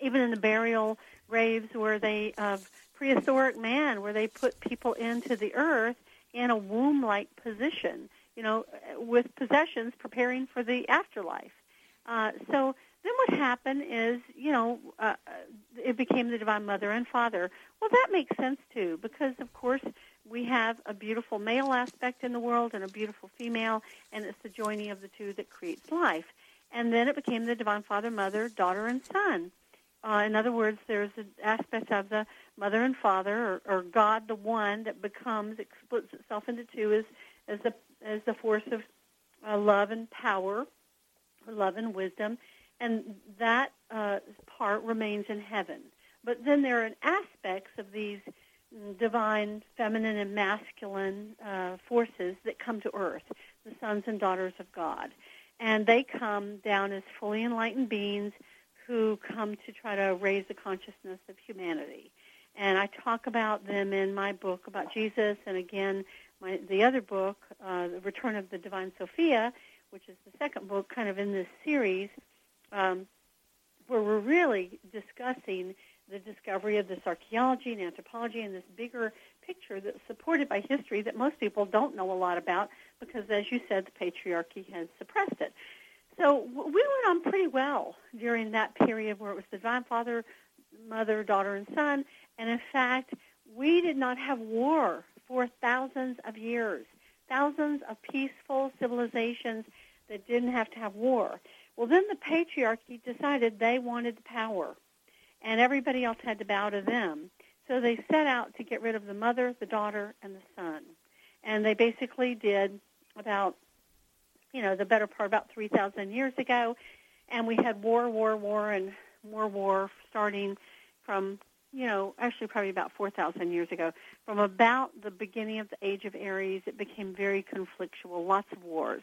even in the burial graves where they of prehistoric man, where they put people into the earth in a womb-like position, you know, with possessions preparing for the afterlife. Uh, so then what happened is, you know, uh, it became the Divine Mother and Father. Well, that makes sense too, because of course we have a beautiful male aspect in the world and a beautiful female, and it's the joining of the two that creates life. And then it became the Divine Father, Mother, Daughter, and Son. Uh, in other words, there's an aspect of the Mother and Father, or, or God, the One, that becomes, it splits itself into two as, as, the, as the force of uh, love and power, love and wisdom, and that uh, part remains in heaven. But then there are aspects of these divine feminine and masculine uh, forces that come to earth, the sons and daughters of God. And they come down as fully enlightened beings who come to try to raise the consciousness of humanity. And I talk about them in my book about Jesus, and again, my, the other book, uh, The Return of the Divine Sophia, which is the second book kind of in this series, um, where we're really discussing the discovery of this archaeology and anthropology and this bigger picture that's supported by history that most people don't know a lot about because, as you said, the patriarchy has suppressed it. So we went on pretty well during that period where it was the Divine Father, Mother, Daughter, and Son. And in fact, we did not have war for thousands of years, thousands of peaceful civilizations that didn't have to have war. Well, then the patriarchy decided they wanted power and everybody else had to bow to them. So they set out to get rid of the mother, the daughter, and the son. And they basically did about, you know, the better part about 3,000 years ago. And we had war, war, war, and more war starting from, you know, actually probably about 4,000 years ago. From about the beginning of the Age of Aries, it became very conflictual, lots of wars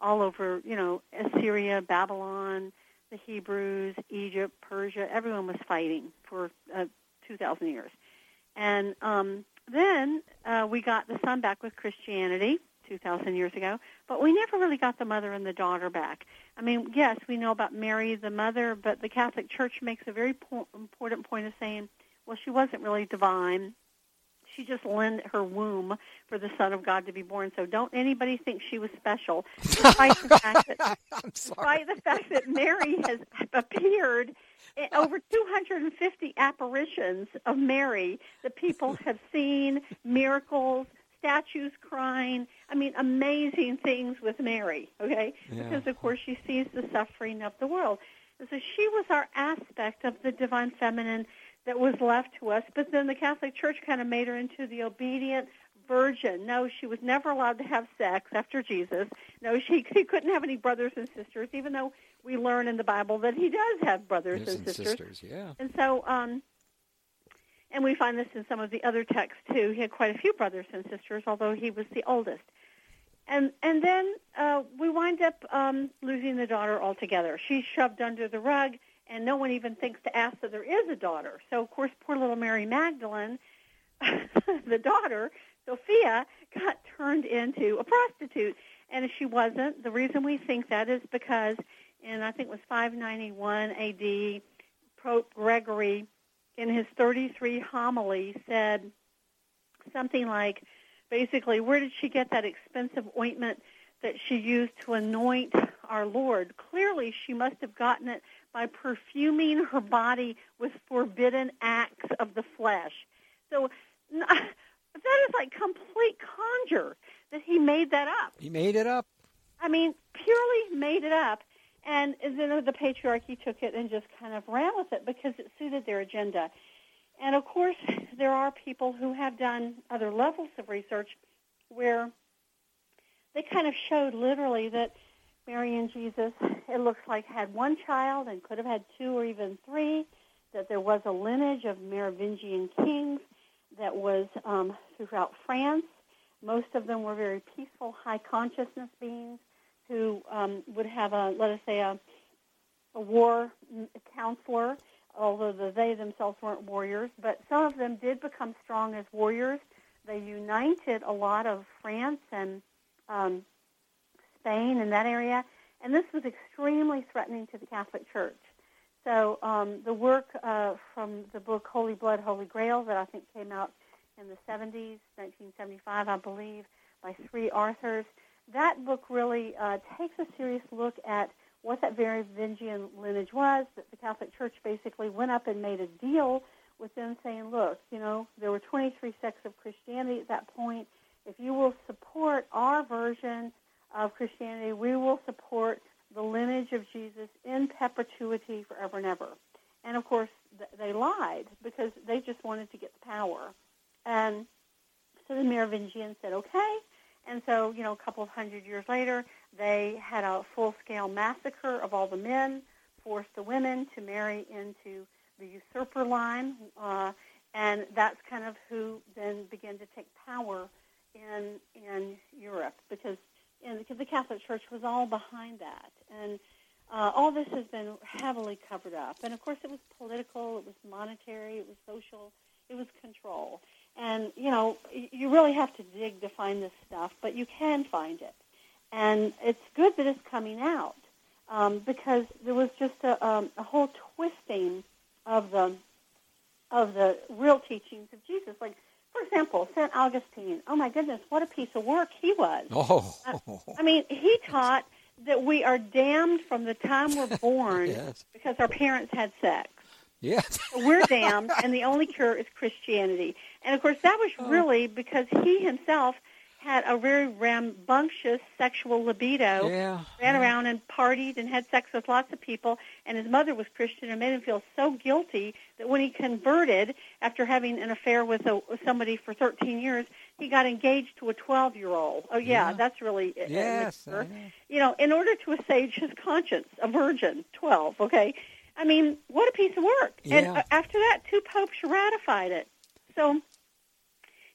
all over, you know, Assyria, Babylon, the Hebrews, Egypt, Persia, everyone was fighting for uh, 2,000 years. And um, then uh, we got the son back with Christianity 2,000 years ago, but we never really got the mother and the daughter back. I mean, yes, we know about Mary, the mother, but the Catholic Church makes a very po- important point of saying, well, she wasn't really divine she just lent her womb for the Son of God to be born. So don't anybody think she was special, despite the fact that, despite the fact that Mary has appeared in over 250 apparitions of Mary that people have seen, miracles, statues crying. I mean, amazing things with Mary. Okay, yeah. because of course she sees the suffering of the world. And so she was our aspect of the divine feminine that was left to us. But then the Catholic Church kind of made her into the obedient virgin. No, she was never allowed to have sex after Jesus. No, she, she couldn't have any brothers and sisters, even though we learn in the Bible that he does have brothers and, and, sisters. sisters. Yeah. And so, um, and we find this in some of the other texts too. He had quite a few brothers and sisters, although he was the oldest. And and then uh, we wind up um, losing the daughter altogether. She's shoved under the rug and no one even thinks to ask that there is a daughter. So, of course, poor little Mary Magdalene, the daughter, Sophia, got turned into a prostitute. And if she wasn't, the reason we think that is because in, I think it was 591 AD, Pope Gregory, in his 33 homily, said something like, basically, where did she get that expensive ointment that she used to anoint our Lord? Clearly, she must have gotten it by perfuming her body with forbidden acts of the flesh. So that is like complete conjure that he made that up. He made it up. I mean, purely made it up. And then the patriarchy took it and just kind of ran with it because it suited their agenda. And of course, there are people who have done other levels of research where they kind of showed literally that Mary and Jesus, it looks like, had one child and could have had two or even three, that there was a lineage of Merovingian kings that was um, throughout France. Most of them were very peaceful, high consciousness beings who um, would have a, let us say, a, a war counselor, although the, they themselves weren't warriors. But some of them did become strong as warriors. They united a lot of France and um, Spain and that area, and this was extremely threatening to the Catholic Church. So um, the work uh, from the book Holy Blood, Holy Grail that I think came out in the 70s, 1975, I believe, by three authors, that book really uh, takes a serious look at what that Merovingian lineage was, that the Catholic Church basically went up and made a deal with them saying, look, you know, there were 23 sects of Christianity at that point. If you will support our version of Christianity, we will support the lineage of Jesus in perpetuity forever and ever. And of course, th- they lied because they just wanted to get the power. And so the Merovingians said, okay. And so, you know, a couple of hundred years later, they had a full-scale massacre of all the men, forced the women to marry into the usurper line, uh, and that's kind of who then began to take power in in Europe because and because the Catholic Church was all behind that, and uh, all this has been heavily covered up. And of course, it was political, it was monetary, it was social, it was control. And you know, you really have to dig to find this stuff, but you can find it, and it's good that it's coming out um, because there was just a, um, a whole twisting of the of the real teachings of Jesus, like for example, St. Augustine, oh my goodness, what a piece of work he was. Oh. I, I mean, he taught that we are damned from the time we're born yes. because our parents had sex. Yes. so we're damned, and the only cure is Christianity. And of course, that was Oh. really because he himself had a very rambunctious sexual libido Yeah. ran around and partied and had sex with lots of people and his mother was christian and made him feel so guilty that when he converted after having an affair with, a, with somebody for 13 years he got engaged to a 12 year old oh yeah, Yeah. that's really uh, Yes. mature. I know. you know in order to assuage his conscience a virgin 12 okay i mean what a piece of work and Yeah. uh, after that two popes ratified it so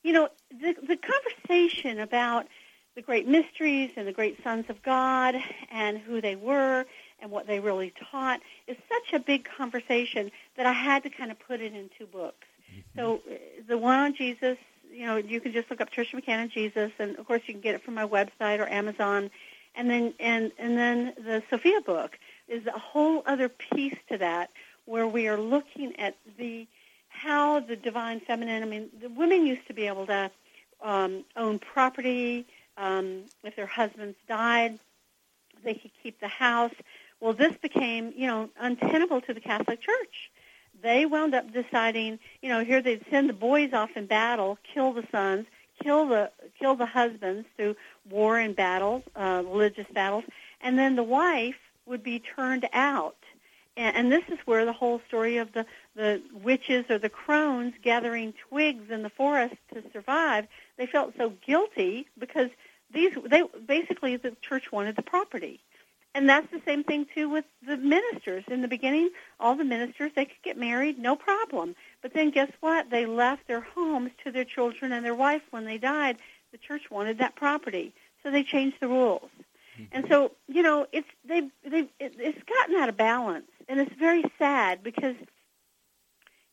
you know the the conversation about the great mysteries and the great sons of God and who they were and what they really taught is such a big conversation that I had to kind of put it in two books. So uh, the one on Jesus, you know, you can just look up Tricia McCann and Jesus, and of course you can get it from my website or Amazon, and then and and then the Sophia book is a whole other piece to that where we are looking at the how the divine feminine. I mean, the women used to be able to um, own property. Um, if their husbands died, they could keep the house. Well, this became, you know, untenable to the Catholic Church. They wound up deciding, you know, here they'd send the boys off in battle, kill the sons, kill the kill the husbands through war and battles, uh, religious battles, and then the wife would be turned out. And, and this is where the whole story of the the witches or the crones gathering twigs in the forest to survive. They felt so guilty because these they basically the church wanted the property. And that's the same thing too with the ministers. In the beginning, all the ministers they could get married, no problem. But then guess what? They left their homes to their children and their wife when they died. The church wanted that property, so they changed the rules. Mm-hmm. And so, you know, it's they they it, it's gotten out of balance, and it's very sad because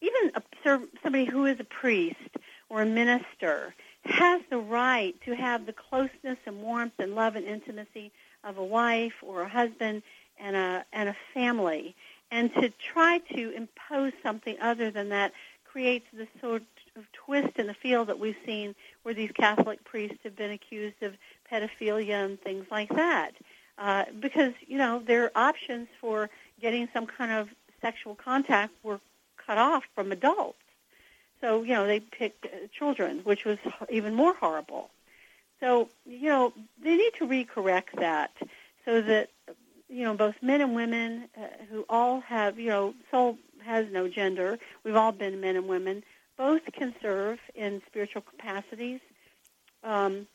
even a, somebody who is a priest or a minister has the right to have the closeness and warmth and love and intimacy of a wife or a husband and a and a family, and to try to impose something other than that creates this sort of twist in the field that we've seen where these Catholic priests have been accused of pedophilia and things like that. Uh, because, you know, their options for getting some kind of sexual contact were cut off from adults. So, you know, they picked uh, children, which was even more horrible. So, you know, they need to recorrect that so that, you know, both men and women uh, who all have, you know, soul has no gender. We've all been men and women. Both can serve in spiritual capacities, um,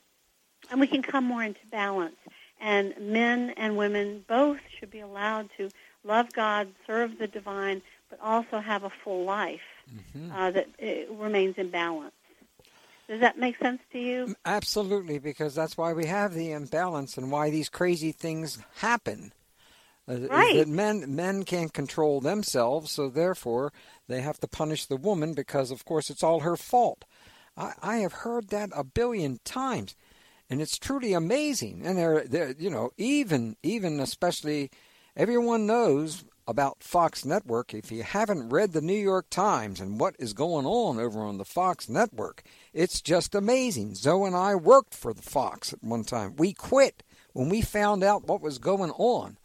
and we can come more into balance. And men and women both should be allowed to love God, serve the divine, but also have a full life mm-hmm. uh, that remains in balance. Does that make sense to you? Absolutely, because that's why we have the imbalance and why these crazy things happen. Uh, right. That men men can't control themselves, so therefore they have to punish the woman because, of course, it's all her fault. I, I have heard that a billion times, and it's truly amazing. And they're, they're you know even even especially everyone knows about Fox Network. If you haven't read the New York Times and what is going on over on the Fox Network, it's just amazing. Zoh and I worked for the Fox at one time. We quit when we found out what was going on.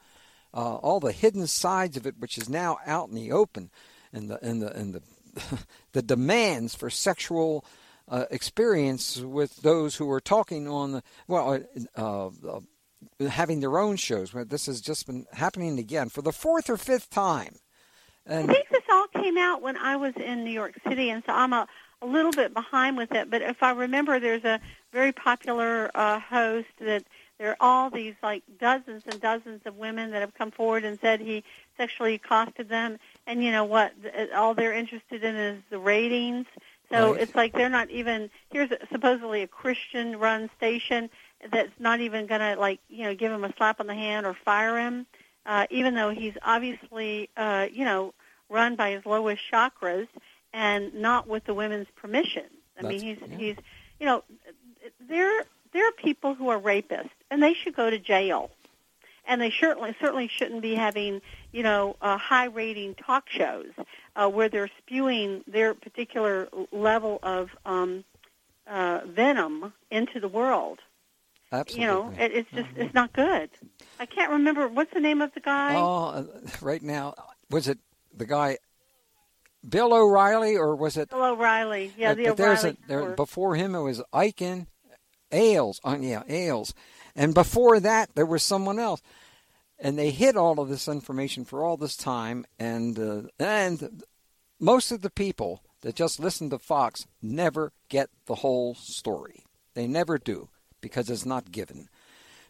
Uh, all the hidden sides of it, which is now out in the open, and the and the and the the demands for sexual uh, experience with those who are talking on the well, uh, uh having their own shows. Where this has just been happening again for the fourth or fifth time. And I think this all came out when I was in New York City, and so I'm a, a little bit behind with it. But if I remember, there's a very popular uh, host that there are all these like dozens and dozens of women that have come forward and said he sexually accosted them. And you know what? All they're interested in is the ratings. So right. it's like they're not even here's a, supposedly a Christian-run station, that's not even going to like you know give him a slap on the hand or fire him, uh, even though he's obviously uh, you know run by his lowest chakras and not with the women's permission. I That's, mean, he's yeah. he's you know there there are people who are rapists and they should go to jail. And they certainly certainly shouldn't be having, you know, uh, high rating talk shows uh, where they're spewing their particular level of um, uh, venom into the world. Absolutely. You know, it, it's just it's not good. I can't remember what's the name of the guy. Oh, uh, right now was it the guy Bill O'Reilly or was it Bill O'Reilly? Yeah, uh, the O'Reilly. A, there, before him, it was Eichen, Ailes. Oh, yeah, Ailes, and before that, there was someone else. And they hid all of this information for all this time, and uh, and most of the people that just listen to Fox never get the whole story. They never do because it's not given.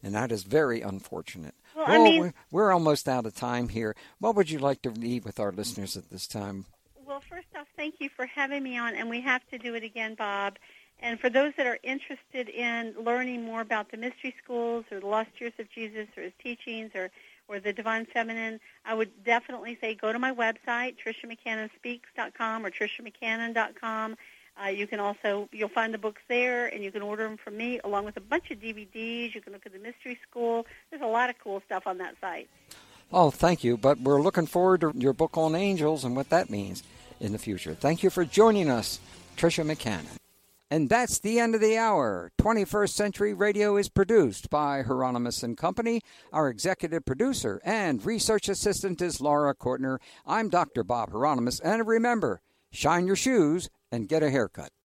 And that is very unfortunate. Well, well I mean, we're, we're almost out of time here. What would you like to leave with our listeners at this time? Well, first off, thank you for having me on, and we have to do it again, Bob. And for those that are interested in learning more about the mystery schools or the lost years of Jesus or his teachings or, or the divine feminine, I would definitely say go to my website, TriciaMcCannonSpeaks.com or TriciaMcCannon.com. Uh, you can also you'll find the books there, and you can order them from me along with a bunch of DVDs. You can look at the Mystery School. There's a lot of cool stuff on that site. Oh, thank you. But we're looking forward to your book on angels and what that means in the future. Thank you for joining us, Tricia McCannon. And that's the end of the hour. 21st Century Radio is produced by Hieronimus and Company. Our executive producer and research assistant is Laura Kortner. I'm Dr. Bob Hieronimus. And remember, shine your shoes and get a haircut.